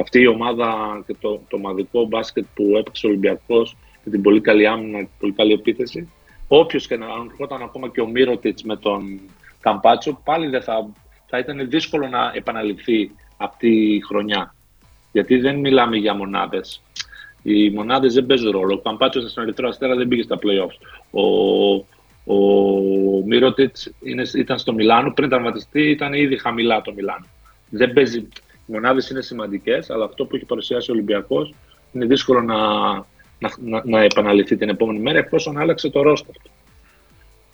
Αυτή η ομάδα και το, το ομαδικό μπάσκετ που έπαιξε ο Ολυμπιακός με την πολύ καλή άμυνα και πολύ καλή επίθεση. Όποιος και να ερχόταν ακόμα και ο Μύρωτιτς με τον Καμπάτσο, πάλι δεν θα, θα ήταν δύσκολο να επαναληφθεί αυτή η χρονιά. Γιατί δεν μιλάμε για μονάδες οι μονάδες δεν παίζουν ρόλο. Ο Καμπάτσος στον Ερυθρό Αστέρα δεν πήγε στα playoffs. Ο, ο Μύρωτιτς ήταν στο Μιλάνο. Πριν τραυματιστεί ήταν ήδη χαμηλά το Μιλάνο. Δεν παίζει. Οι μονάδες είναι σημαντικές, αλλά αυτό που έχει παρουσιάσει ο Ολυμπιακός είναι δύσκολο να, να, να, να, επαναληφθεί την επόμενη μέρα εφόσον άλλαξε το ρόστερ.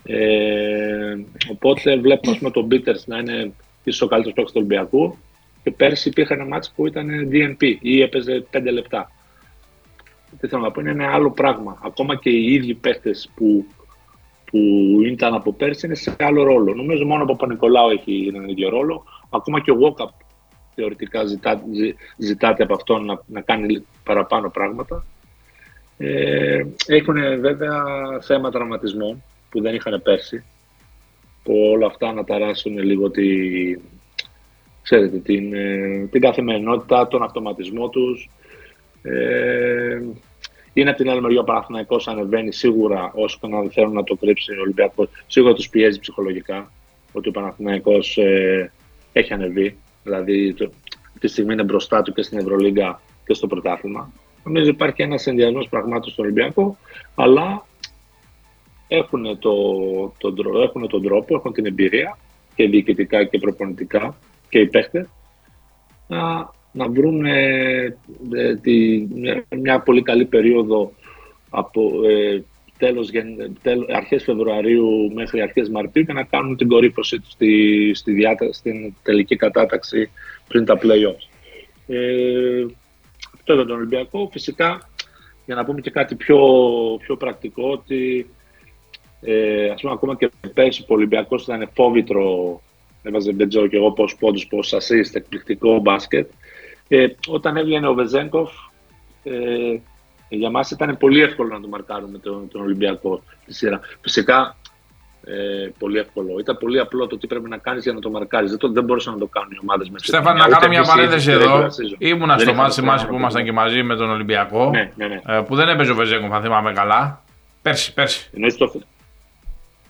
Ε, οπότε βλέπουμε πούμε, τον Μπίτερ να είναι ίσως ο καλύτερος παίκτης του Ολυμπιακού και πέρσι υπήρχε ένα μάτσο που ήταν DNP ή έπαιζε 5 λεπτά τι θέλω να πω, είναι ένα άλλο πράγμα. Ακόμα και οι ίδιοι παίχτε που, που ήταν από πέρσι είναι σε άλλο ρόλο. Νομίζω μόνο ο Παπα-Νικολάου έχει έναν ίδιο ρόλο. Ακόμα και ο Walkup θεωρητικά ζητά, ζητάται από αυτόν να, να κάνει παραπάνω πράγματα. Ε, έχουν βέβαια θέμα τραυματισμών που δεν είχαν πέρσι. Που όλα αυτά να ταράσουν λίγο τη, ξέρετε, την, ε, την καθημερινότητα, τον αυτοματισμό τους. Ε, είναι από την άλλη μεριά ο Παναθυναϊκό ανεβαίνει σίγουρα όσο και να θέλουν να το κρύψει ο Ολυμπιακός. Σίγουρα τους πιέζει ψυχολογικά ότι ο Παναθυναϊκό ε, έχει ανεβεί. Δηλαδή το, τη στιγμή είναι μπροστά του και στην Ευρωλίγκα και στο πρωτάθλημα. Νομίζω υπάρχει ένας ενδιασμός πραγμάτων στον Ολυμπιακό, αλλά έχουν, το, το, έχουν τον τρόπο, έχουν την εμπειρία και διοικητικά και προπονητικά και οι παίχτε να να βρουν ε, τη, μια, πολύ καλή περίοδο από ε, τέλος, τέλος, αρχές Φεβρουαρίου μέχρι αρχές Μαρτίου και να κάνουν την κορύφωσή τους στη, στη στην τελική κατάταξη πριν τα play-offs. Ε, αυτό για τον Ολυμπιακό. Φυσικά, για να πούμε και κάτι πιο, πιο πρακτικό, ότι ε, ας πούμε ακόμα και πέρσι ο Ολυμπιακός ήταν φόβητρο, έβαζε Μπετζό και εγώ πόσους πόντους, πόσους assist, εκπληκτικό μπάσκετ. Ε, όταν έβγαινε ο Βεζέγκοφ, ε, για μας ήταν πολύ εύκολο να το μαρκάρουμε τον, τον Ολυμπιακό στη σειρά. Φυσικά, ε, πολύ εύκολο. Ήταν πολύ απλό το τι πρέπει να κάνεις για να το μαρκάρεις. Δεν, δεν μπορούσαν να το κάνουν οι ομάδες μέσα. Στέφαν, να κάνω μια παρένθεση εδώ. Ήμουνα στο μάτι μας που ήμασταν και μαζί με τον Ολυμπιακό. Ναι, ναι, ναι. Ε, που δεν έπαιζε ο Βεζέγκοφ, αν θυμάμαι καλά. Πέρσι, πέρσι. το...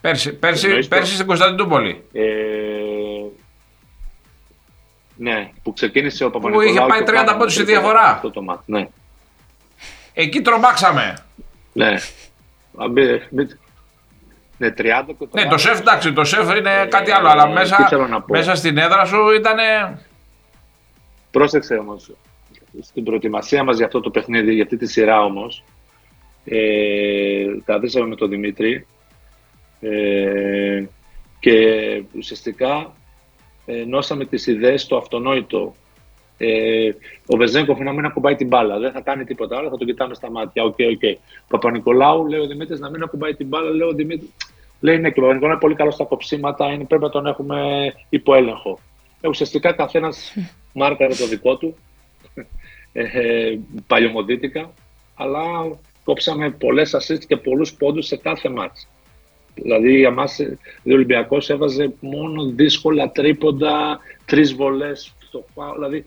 Πέρσι, πέρσι, πέρσι στην Κωνσταντινούπολη. Ε, ναι, που ξεκίνησε ο Παπα-Νικολάου. Που είχε πάει 30 πόντους σε διαφορά. Αυτό το μάτι, ναι. Εκεί τρομάξαμε. Ναι. Ναι, 30 Ναι, το σεφ, εντάξει, το σεφ είναι ε, κάτι άλλο, αλλά μέσα, μέσα στην έδρα σου ήταν. Πρόσεξε όμως. Στην προετοιμασία μας για αυτό το παιχνίδι, για αυτή τη σειρά όμως, ε, καθίσαμε με τον Δημήτρη ε, και ουσιαστικά ενώσαμε τις ιδέες στο αυτονόητο. Ε, ο Βεζένκοφ να μην ακουμπάει την μπάλα. Δεν θα κάνει τίποτα άλλο, θα το κοιτάμε στα μάτια. OK, okay, OK. Okay. Παπανικολάου, λέει ο Δημήτρης, να μην ακουμπάει την μπάλα. Λέει ο Δημήτρης. Λέει ναι, και ο Παπα-Νικολάου είναι πολύ καλός στα κοψίματα, είναι, πρέπει να τον έχουμε υπό έλεγχο. Ε, ουσιαστικά καθένας μάρκαρε το δικό του. Ε, ε, παλιωμοδίτικα. Αλλά κόψαμε πολλές assists και πολλούς πόντους σε κάθε μάτς. Δηλαδή, για μας, ο Ολυμπιακός έβαζε μόνο δύσκολα τρίποντα, τρεις βολές στο Δηλαδή,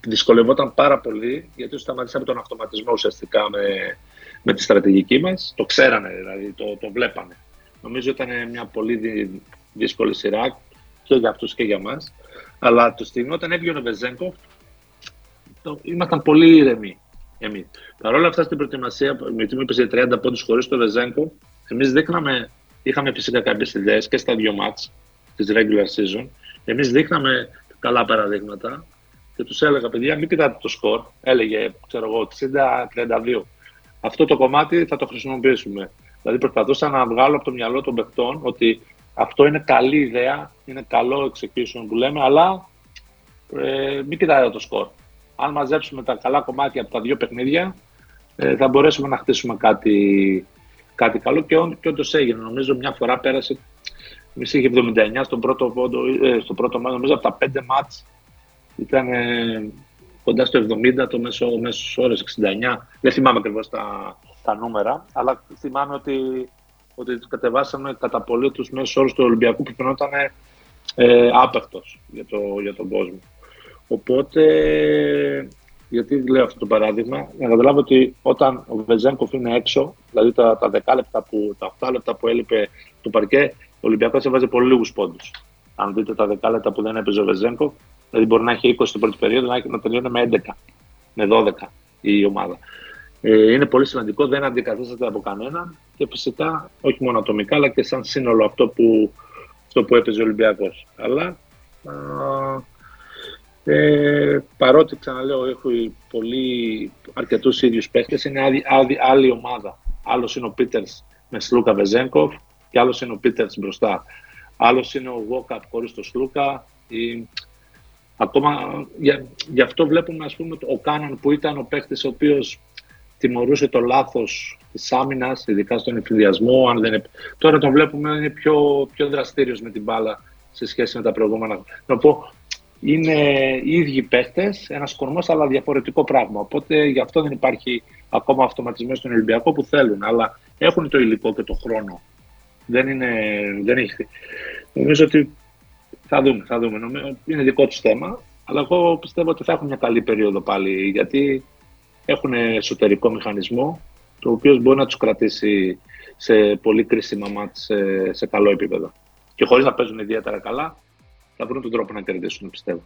δυσκολευόταν πάρα πολύ, γιατί σταματήσαμε τον αυτοματισμό ουσιαστικά με, με τη στρατηγική μας. Το ξέρανε, δηλαδή, το, το βλέπανε. Νομίζω ήταν μια πολύ δύσκολη σειρά και για αυτούς και για μας. Αλλά το στιγμή όταν έβγαινε ο Βεζέγκοφ, ήμασταν πολύ ήρεμοι εμείς. Παρ' όλα αυτά στην προετοιμασία, με τι μου είπε 30 πόντους χωρίς το Βεζέγκοφ, εμείς δείχναμε, είχαμε φυσικά κάποιες ιδέες και στα δύο μάτς της regular season. Εμείς δείχναμε καλά παραδείγματα και τους έλεγα, παιδιά, μην κοιτάτε το σκορ. Έλεγε, ξέρω εγώ, 60-32. Αυτό το κομμάτι θα το χρησιμοποιήσουμε. Δηλαδή, προσπαθούσα να βγάλω από το μυαλό των παιχτών ότι αυτό είναι καλή ιδέα, είναι καλό execution που λέμε, αλλά ε, μην κοιτάτε το σκορ. Αν μαζέψουμε τα καλά κομμάτια από τα δύο παιχνίδια, ε, θα μπορέσουμε να χτίσουμε κάτι, κάτι καλό και, και όντως έγινε. Νομίζω μια φορά πέρασε, μισή είχε 79 στον πρώτο, πόντο, ε, στο πρώτο μάτι, νομίζω από τα πέντε μάτς ήταν ε, κοντά στο 70 το μέσο, μέσος όρος, 69. Δεν θυμάμαι ακριβώς τα, τα νούμερα, αλλά θυμάμαι ότι, ότι κατεβάσαμε κατά πολύ τους μέσους όρους του Ολυμπιακού που φαινόταν ε, άπευτος για, το, για τον κόσμο. Οπότε, γιατί λέω αυτό το παράδειγμα, να καταλάβω ότι όταν ο Βεζέγκοφ είναι έξω, δηλαδή τα, τα 10 λεπτά που, τα 8 λεπτά που έλειπε το παρκέ, ο Ολυμπιακός έβαζε πολύ λίγους πόντους. Αν δείτε τα 10 λεπτά που δεν έπαιζε ο Βεζέγκοφ, Δηλαδή μπορεί να έχει 20 στην πρώτη περίοδο, να, να τελειώνει με 11, με 12 η ομάδα. Ε, είναι πολύ σημαντικό, δεν αντικαθίσταται από κανέναν και φυσικά όχι μόνο ατομικά αλλά και σαν σύνολο αυτό που, αυτό που έπαιζε ο Ολυμπιακός. Αλλά α, ε, παρότι ξαναλέω έχω πολύ αρκετούς ίδιους παίχτες, είναι άλλη, άλλη, άλλη ομάδα. Άλλος είναι ο Πίτερς με Σλούκα Βεζέγκοφ και άλλος είναι ο Πίτερς μπροστά. Άλλος είναι ο Βόκαπ χωρίς το Σλούκα. Ή, Ακόμα γι' αυτό βλέπουμε ας πούμε, ο Κάναν που ήταν ο παίχτης ο οποίος τιμωρούσε το λάθος της άμυνας, ειδικά στον εφηδιασμό. Αν δεν... Τώρα τον βλέπουμε είναι πιο, πιο δραστήριος με την μπάλα σε σχέση με τα προηγούμενα. Να πω, είναι οι ίδιοι παίχτες, ένας κορμός αλλά διαφορετικό πράγμα. Οπότε γι' αυτό δεν υπάρχει ακόμα αυτοματισμός στον Ολυμπιακό που θέλουν, αλλά έχουν το υλικό και το χρόνο. Δεν είναι, δεν έχει. Νομίζω ότι θα δούμε, θα δούμε. Είναι δικό τους θέμα. Αλλά εγώ πιστεύω ότι θα έχουν μια καλή περίοδο πάλι γιατί έχουν εσωτερικό μηχανισμό το οποίος μπορεί να τους κρατήσει σε πολύ κρίσιμα μάτς σε, σε καλό επίπεδο. Και χωρίς να παίζουν ιδιαίτερα καλά, θα βρουν τον τρόπο να κερδίσουν, πιστεύω.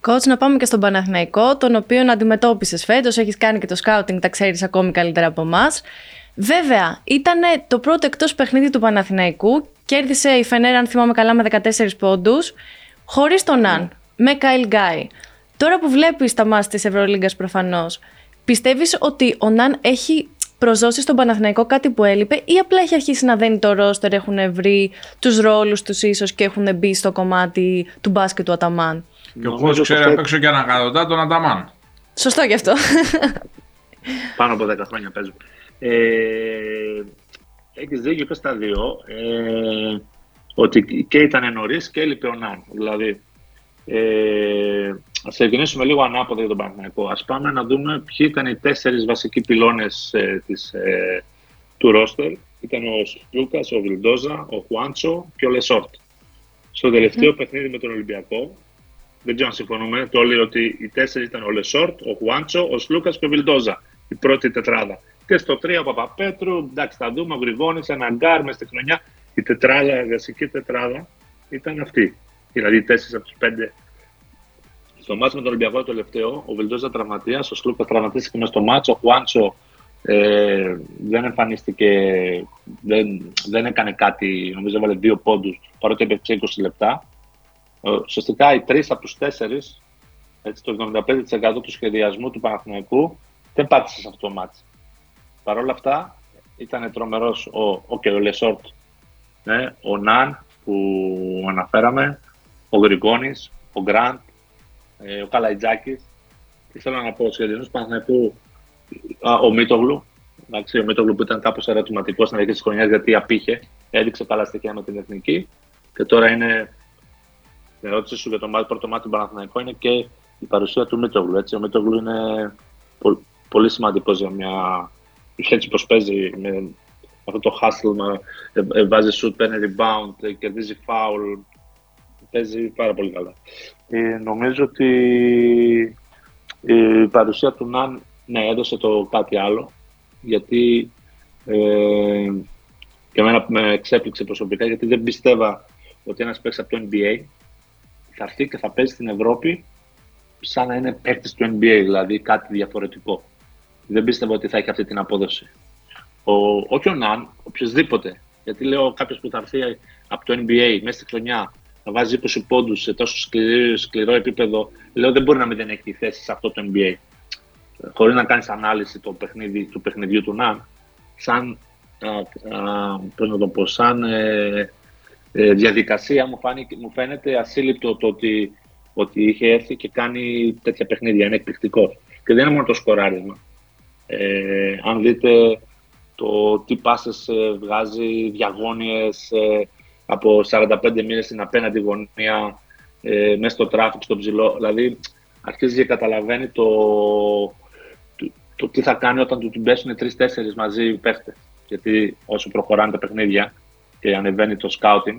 Coach, να πάμε και στον Παναθηναϊκό, τον οποίο αντιμετώπισες φέτος. Έχεις κάνει και το scouting, τα ξέρεις ακόμη καλύτερα από εμάς. Βέβαια, ήταν το πρώτο εκτός παιχνίδι του Παναθηναϊκού Κέρδισε η Φενέρ, αν θυμάμαι καλά, με 14 πόντους, χωρίς τον Ναν, με Κάιλ Γκάι. Τώρα που βλέπεις τα μάτια της Ευρωλίγκας προφανώς, πιστεύεις ότι ο Ναν έχει προσδώσει στον Παναθηναϊκό κάτι που έλειπε ή απλά έχει αρχίσει να δένει το ρόστερ, έχουν βρει τους ρόλους τους ίσως και έχουν μπει στο κομμάτι του μπάσκετ του Αταμάν; Και ο κόσμο ξέρει απ' έξω και ανακατοτά τον Αταμάν. Σωστό γι' αυτό. Πάνω από 10 χρόνια παίζουν. Ε, έχεις δίκιο και στα δύο. Ε, ότι και ήταν νωρίς και έλειπε ο Ναν. Δηλαδή, ε, Α ξεκινήσουμε λίγο ανάποδα για τον Παναγενικό. Α πάμε να δούμε ποιοι ήταν οι τέσσερις βασικοί πυλώνες ε, ε, του ρόστερ. Ήταν ο Σλούκα, ο Βιλντόζα, ο Χουάντσο και ο Λεσόρτ. Στο τελευταίο mm. παιχνίδι με τον Ολυμπιακό, δεν ξέρω αν συμφωνούμε, το λέει ότι οι τέσσερις ήταν ο Λεσόρτ, ο Χουάντσο, ο Σλούκα και ο Βιλντόζα. Η πρώτη τετράδα. Και στο 3 ο Παπαπέτρου, εντάξει, θα δούμε, ο Γρηγόνη, ένα γκαρντ μες στη χρονιά. Η τετράδα, η βασική τετράδα ήταν αυτή. Δηλαδή, τέσσερις από τους πέντε. Στο ματς με τον Ολυμπιακό το τελευταίο, ο Βιλντόζα τραυματία, ο Σλούκα τραυματίστηκε μέσα στο ματς, ο Χουάντσο ε, δεν εμφανίστηκε, δεν, δεν έκανε κάτι, νομίζω έβαλε δύο πόντους, παρότι έπαιξε 20 λεπτά. Ε, ουσιαστικά οι τρεις από τους τέσσερις, το 75% του σχεδιασμού του Παναθηναϊκού δεν πάτησε σε αυτό το ματς. Παρ' όλα αυτά ήταν τρομερός ο, ο, ο Λεσόρτ, ναι, ο Ναν που αναφέραμε, ο Γρηγόνης, ο Γκραντ, ε, ο Καλαϊτζάκης. Τι θέλω να πω, ο σχεδιασμό Παναθηναϊκού, ο Μίτογλου, εντάξει, ο Μίτογλου που ήταν κάπως ερωτηματικός στην αρχή της χρονιάς γιατί απήχε, έδειξε καλά στοιχεία με την εθνική και τώρα είναι. Η ερώτηση σου για το πρώτο μάτι του Παναθηναϊκού είναι και η παρουσία του Μίτογλου. Έτσι. Ο Μίτογλου είναι πολύ σημαντικός για μια. Έτσι πως παίζει με αυτό το hustle, ε, ε, βάζει shoot, παίρνει rebound, ε, κερδίζει foul, παίζει πάρα πολύ καλά. Ε, νομίζω ότι η παρουσία του Ναν ναι, έδωσε το κάτι άλλο, γιατί ε, και εμένα με εξέπληξε προσωπικά, γιατί δεν πίστευα ότι ένας παίξει από το NBA θα έρθει και θα παίζει στην Ευρώπη σαν να είναι παίκτης του NBA, δηλαδή κάτι διαφορετικό. Δεν πίστευα ότι θα έχει αυτή την απόδοση. Ο, όχι ο Ναν, οποιοδήποτε. Γιατί λέω κάποιος που θα έρθει από το NBA μέσα στη χρονιά να βάζει 20 πόντους σε τόσο σκληρό, σκληρό επίπεδο, λέω δεν μπορεί να μην έχει θέση σε αυτό το NBA. Χωρίς να κάνεις ανάλυση το παιχνίδι, του παιχνιδιού του Ναν, σαν, α, να το πω, σαν ε, ε, διαδικασία μου, φάνηκε, μου φαίνεται ασύλληπτο το ότι, ότι είχε έρθει και κάνει τέτοια παιχνίδια. Είναι εκπληκτικό. Και δεν είναι μόνο το σκοράρισμα. Ε, αν δείτε το τι πάσες ε, βγάζει διαγώνιες ε, από 45 μοίρες στην απέναντι γωνία, ε, μέσα στο traffic, στο ψηλό. Δηλαδή, αρχίζει και καταλαβαίνει το, το, το τι θα κάνει όταν του την πέσουν τρεις-τέσσερις μαζί παίχτες. Γιατί όσο προχωράνε τα παιχνίδια και ανεβαίνει το scouting,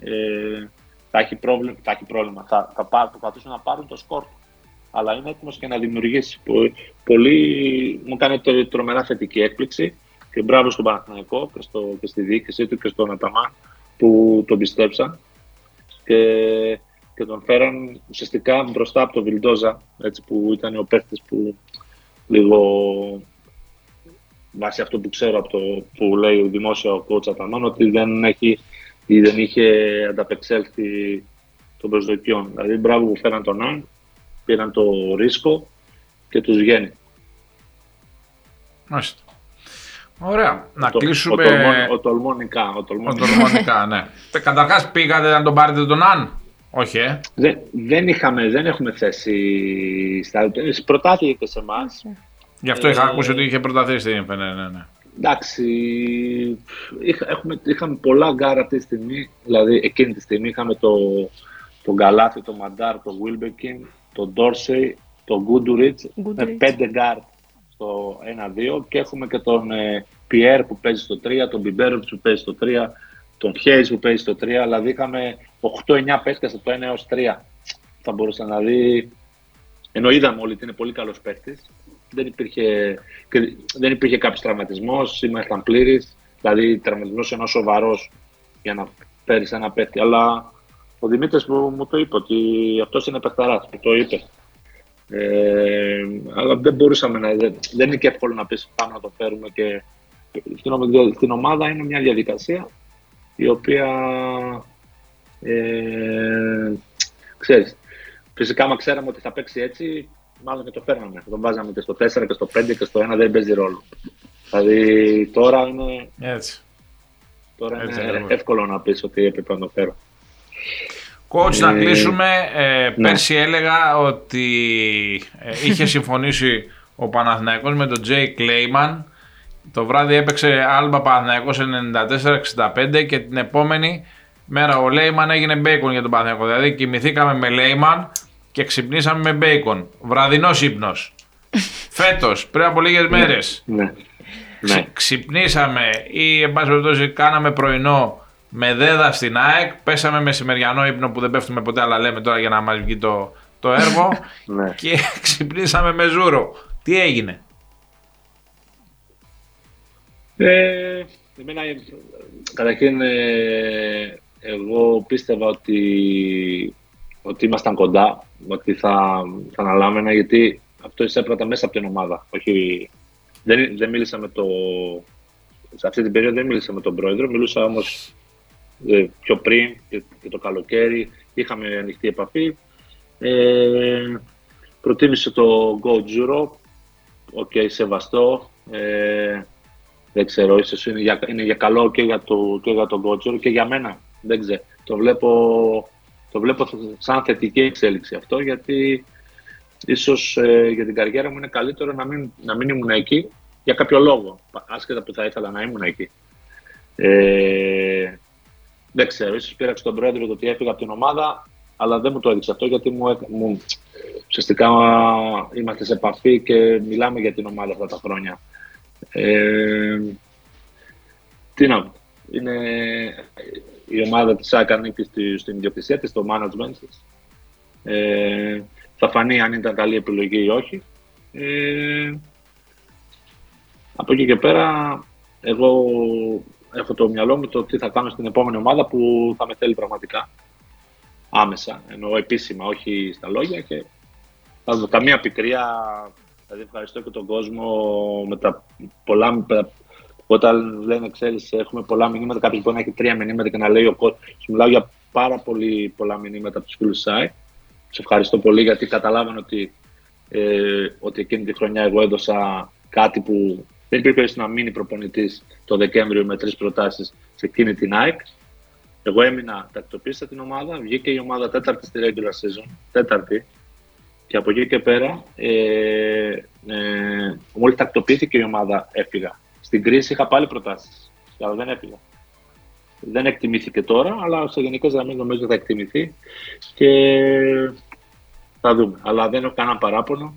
ε, θα, έχει πρόβλημα, θα έχει πρόβλημα. Θα, θα προσπαθήσουν να πάρουν το σκορ Αλλά είναι έτοιμος και να δημιουργήσει. Πολύ, μου κάνει τρομερά θετική έκπληξη και μπράβο στον Παναθηναϊκό και, στο, και στη διοίκησή του και στον Αταμάν που τον πιστέψαν και, και τον φέραν ουσιαστικά μπροστά από τον Βιλντόζα έτσι, που ήταν ο παίχτης που λίγο βάσει αυτό που ξέρω από το που λέει ο δημόσιο coach Αταμάν ότι δεν, έχει, ή δεν είχε ανταπεξέλθει των προσδοκιών. Δηλαδή μπράβο που φέραν τον Αν, πήραν το ρίσκο και τους βγαίνει. Μάλιστα. Ωραία. Να το, κλείσουμε. Ο, τολμών νικά. Ο τολμών νικά, ναι. Καταρχάς πήγατε να τον πάρετε τον Ναν. Όχι, ε. Δεν, δεν, είχαμε, δεν έχουμε θέση στα. Προτάθηκε και σε εμάς. Γι' αυτό είχα ε, ακούσει ότι είχε προταθεί στην ναι, ναι, ναι. Εντάξει, είχα, έχουμε, είχαμε πολλά γκαρντ αυτή τη στιγμή. Δηλαδή, εκείνη τη στιγμή είχαμε το, τον Καλάθι, τον Μάνταρ, τον Γουίλμπεκιν, τον Ντόρσεϊ, τον Γκούντουριτς με πέντε γκαρντ στο 1-2 και έχουμε και τον ε, Πιέρ που παίζει στο 3, τον Μπιμπέροβιτς που παίζει στο 3, τον Χέιζ που παίζει στο 3. Δηλαδή είχαμε 8-9 παίχτες από το 1 έως 3. Θα μπορούσε να δει. Ενώ είδαμε όλοι ότι είναι πολύ καλός παίχτης. Δεν υπήρχε, δεν υπήρχε κάποιος τραυματισμός, ήμασταν πλήρης. Δηλαδή, τραυματισμός ενός σοβαρός για να φέρεις ένα παίχτη. Αλλά ο Δημήτρης μου, μου το είπε ότι αυτός είναι παιχταράς. Μου το είπε. Ε, αλλά δεν μπορούσαμε να. Δεν, δεν είναι και εύκολο να πεις πάμε να το φέρουμε και. Στην, στην ομάδα είναι μια διαδικασία η οποία. Ε, ξέρεις, φυσικά, άμα ξέραμε ότι θα παίξει έτσι, μάλλον και το φέρναμε. Τον βάζαμε και στο 4 και στο 5 και στο 1 δεν παίζει ρόλο. Δηλαδή τώρα είναι. Έτσι. Τώρα έτσι, είναι εύκολο να πεις ότι έπρεπε να το φέρω. Coach, να ε, κλείσουμε. Ε, ναι. Πέρσι έλεγα ότι ε, είχε συμφωνήσει ο Παναθηναϊκός με τον Τζέι Κλέιμαν. Το βράδυ έπαιξε Άλμπα Παναθηναϊκός 94-65 και την επόμενη μέρα ο Λέιμαν έγινε μπέικον για τον Παναθηναϊκό. Δηλαδή κοιμηθήκαμε με Λέιμαν και ξυπνήσαμε με μπέικον. Βραδινός ύπνος. Φέτος, πριν από λίγες μέρες. Ναι. ναι. Ξυπνήσαμε ή εν πάση περιπτώσει κάναμε πρωινό με δέδα στην ΑΕΚ. Πέσαμε μεσημεριανό ύπνο που δεν πέφτουμε ποτέ, αλλά λέμε τώρα για να μας βγει το, το έργο. ναι. Και ξυπνήσαμε με ζούρο. Τι έγινε; Ε, εμένα, καταρχήν, ε, εγώ πίστευα ότι, ότι ήμασταν κοντά, ότι θα, θα αναλάμβανα, γιατί αυτό εισέπραττα μέσα από την ομάδα. Όχι, δεν, δεν μίλησα με το... Σε αυτή την περίοδο δεν μίλησα με τον πρόεδρο, μιλούσα όμως ε, πιο πριν και, το καλοκαίρι. Είχαμε ανοιχτή επαφή. Ε, προτίμησε το coach Ζούρο. OK, okay, σεβαστό. Ε, δεν ξέρω, ίσως είναι για, είναι για καλό και για το, και για το coach Ζούρο και για μένα. Δεν ξέρω. Το βλέπω, το βλέπω σαν θετική εξέλιξη αυτό, γιατί ίσως ε, για την καριέρα μου είναι καλύτερο να μην, να μην ήμουν εκεί για κάποιο λόγο, άσχετα που θα ήθελα να ήμουν εκεί. Ε, δεν ξέρω, ίσως πήραξε τον πρόεδρο το ότι έφυγα από την ομάδα, αλλά δεν μου το έδειξε αυτό γιατί μου, μου ουσιαστικά είμαστε σε επαφή και μιλάμε για την ομάδα αυτά τα χρόνια. Ε, τι να είναι η ομάδα της ΣΑΚ ανήκει στην ιδιοκτησία της, στο management της. Ε, θα φανεί αν ήταν καλή επιλογή ή όχι. Ε, από εκεί και πέρα, εγώ έχω το μυαλό μου το τι θα κάνω στην επόμενη ομάδα που θα με θέλει πραγματικά. Άμεσα, εννοώ επίσημα, όχι στα λόγια και θα δω καμία πικρία. Δηλαδή ευχαριστώ και τον κόσμο με τα πολλά, όταν λένε, ξέρεις, έχουμε πολλά μηνύματα, κάποιος μπορεί να έχει τρία μηνύματα και να λέει ο κόσμο. Σου μιλάω για πάρα πολύ πολλά μηνύματα από τους φίλους ΣΑΙ. Σε ευχαριστώ πολύ γιατί καταλάβανε ότι, ε, ότι εκείνη τη χρονιά εγώ έδωσα κάτι που δεν υπήρχε περίπτωση να μείνει προπονητής το Δεκέμβριο με τρεις προτάσεις σε εκείνη την ΑΕΚ. Εγώ έμεινα, τακτοποίησα την ομάδα, βγήκε η ομάδα τέταρτη στη regular season, τέταρτη, και από εκεί και πέρα, ε, ε, μόλις τακτοποιήθηκε η ομάδα, έφυγα. Στην κρίση είχα πάλι προτάσεις, αλλά δεν έφυγα. Δεν εκτιμήθηκε τώρα, αλλά σε γενικές γραμμές νομίζω θα εκτιμηθεί και θα δούμε. Αλλά δεν έχω κανένα παράπονο.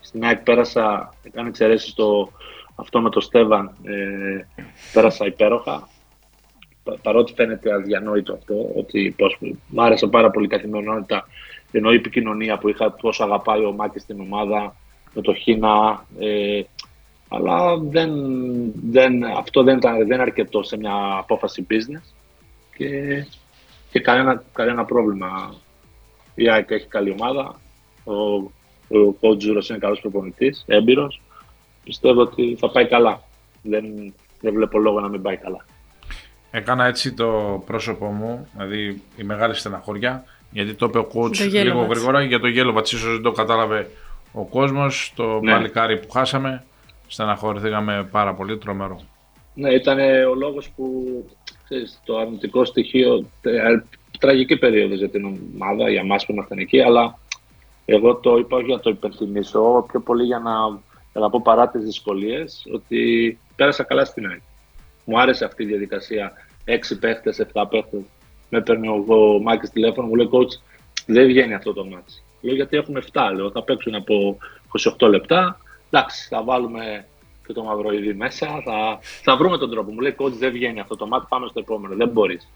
Στην ΑΕΚ πέρασα, έκανε εξαιρέσεις το αυτό με το Στέβαν, ε, πέρασα υπέροχα. Παρότι φαίνεται αδιανόητο αυτό, ότι πώς, μ' άρεσε πάρα πολύ η καθημερινότητα, ενώ η επικοινωνία που είχα, τόσο αγαπάει ο Μάκης στην ομάδα, με το Χίνα, ε, αλλά δεν, δεν, αυτό δεν ήταν δεν αρκετό σε μια απόφαση business και, και κανένα, κανένα πρόβλημα. Η ΑΕΚ έχει καλή ομάδα, ο, ο coach είναι καλός προπονητής, έμπειρος πιστεύω ότι θα πάει καλά. Δεν, δεν βλέπω λόγο να μην πάει καλά. Έκανα έτσι το πρόσωπό μου, δηλαδή η μεγάλη στεναχώρια, γιατί το είπε ο coach λίγο γρήγορα για το γέλο ίσως δεν το κατάλαβε ο κόσμος, το ναι. παλικάρι που χάσαμε, στεναχωρηθήκαμε πάρα πολύ, τρομερό. Ναι, ήταν ο λόγος που ξέρεις, το αρνητικό στοιχείο, τραγική περίοδος για την ομάδα, για εμάς που ήμασταν εκεί, αλλά εγώ το είπα για να το υπενθυμίσω, πιο πολύ για να θα πω παρά τις δυσκολίες, ότι πέρασα καλά στην ΑΕΚ. Μου άρεσε αυτή η διαδικασία. Έξι παίχτες, εφτά παίχτες. Με παίρνει ο, ο Μάκης τηλέφωνο, μου λέει coach, δεν βγαίνει αυτό το μάτι. Λέω γιατί έχουμε 7, λέω, θα παίξουν από 28 λεπτά. Εντάξει, θα βάλουμε και το μαυροειδή μέσα. Θα, θα βρούμε τον τρόπο. Μου λέει coach, δεν βγαίνει αυτό το μάτι, πάμε στο επόμενο. Δεν μπορείς.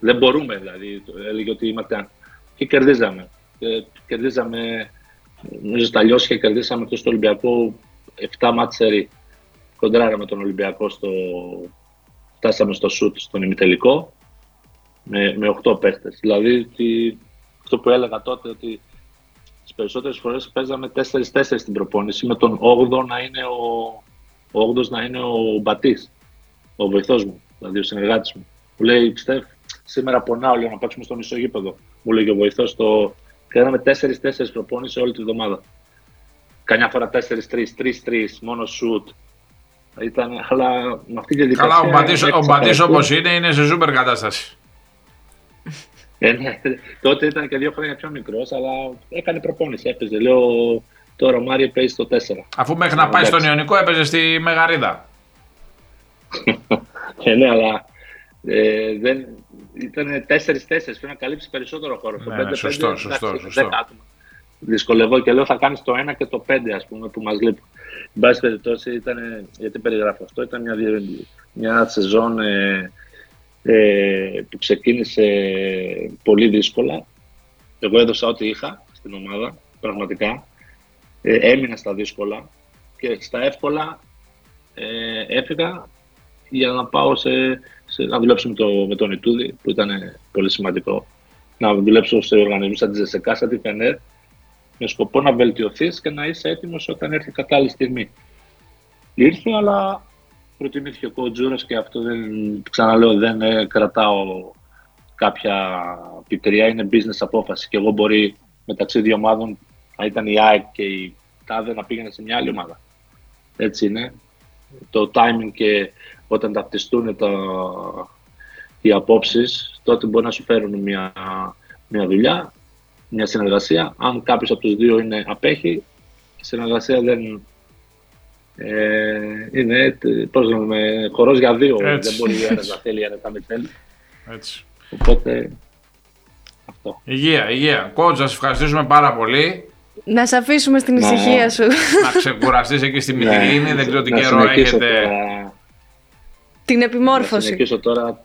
Δεν μπορούμε δηλαδή. Έλεγε ότι είμαστε. Και κερδίζαμε. Και κερδίζαμε. Νομίζω στα λιώσια κερδίσαμε και στο Ολυμπιακό 7 μάτσερι κοντράραμε τον Ολυμπιακό στο... Φτάσαμε στο σουτ στον ημιτελικό με, με 8 παίχτες. Δηλαδή ότι, αυτό που έλεγα τότε ότι τις περισσότερες φορές παίζαμε 4-4 στην προπόνηση με τον 8ο να είναι ο, ο 8 να είναι ο Μπατής, ο βοηθός μου, δηλαδή ο συνεργάτης μου. Μου λέει, Στεφ, σήμερα πονάω, λέω να παίξουμε στο μισό γήπεδο. Μου λέει ο βοηθός το... Κάναμε 4-4 προπόνηση όλη τη βδομάδα. Καμιά φορά 4-3, 3-3, μόνο σουτ. Ήταν, αλλά με αυτή τη διαδικασία. Καλά, ο Μπαντή όπως είναι, είναι σε σούπερ κατάσταση. Ε, ναι, τότε ήταν και δύο χρόνια πιο μικρός, αλλά έκανε προπόνηση. Έπαιζε. Λέω τώρα ο Μάριο παίζει στο 4. Αφού μέχρι να πάει στον Ιωνικό έπαιζε στη Μεγαρίδα. ε, ναι, αλλά ε, δεν, ήταν 4-4. Πρέπει να καλύψει περισσότερο χώρο. Ναι, ναι, σωστό, σωστό, σωστό δυσκολευώ και λέω θα κάνεις το 1 και το 5 ας πούμε που μας λείπει. Εν πάση περιπτώσει ήταν, γιατί περιγράφω αυτό, ήταν μια, μια σεζόν ε, ε, που ξεκίνησε πολύ δύσκολα. Εγώ έδωσα ό,τι είχα στην ομάδα, πραγματικά. Ε, έμεινα στα δύσκολα και στα εύκολα ε, έφυγα για να πάω σε, σε, να δουλέψω με, το, με τον Ιτούδη που ήταν πολύ σημαντικό. Να δουλέψω σε οργανισμούς σαν τη Ζεσεκά, σαν τη Φενέρ με σκοπό να βελτιωθείς και να είσαι έτοιμος όταν έρθει η κατάλληλη στιγμή. Ήρθε, αλλά προτιμήθηκε ο Κοτζούρας και αυτό δεν, ξαναλέω, δεν ε, κρατάω κάποια πιτριά, είναι business απόφαση και εγώ μπορεί μεταξύ δύο ομάδων να ήταν η ΑΕΚ και η ΤΑΔΕ να πήγαινε σε μια άλλη ομάδα. Έτσι είναι. Το timing και όταν ταυτιστούν τα, οι απόψεις, τότε μπορεί να σου φέρουν μια, μια δουλειά μια συνεργασία. Αν κάποιος από τους δύο είναι απέχει, η συνεργασία δεν. Ε, είναι πώς λέμε, χορός για δύο. Δεν μπορεί ένα να θέλει, ένα να μην θέλει. Έτσι. Οπότε αυτό. Υγεία, υγεία. Κότζα, σας ευχαριστήσουμε πάρα πολύ. Να σε αφήσουμε στην Ναι. ησυχία σου. να ξεκουραστείς εκεί στη Ναι. Μυτιλίνη, δεν ξέρω τι Να καιρό συνεχίσω έχετε. τώρα- Την Να επιμόρφωση. συνεχίσω τώρα.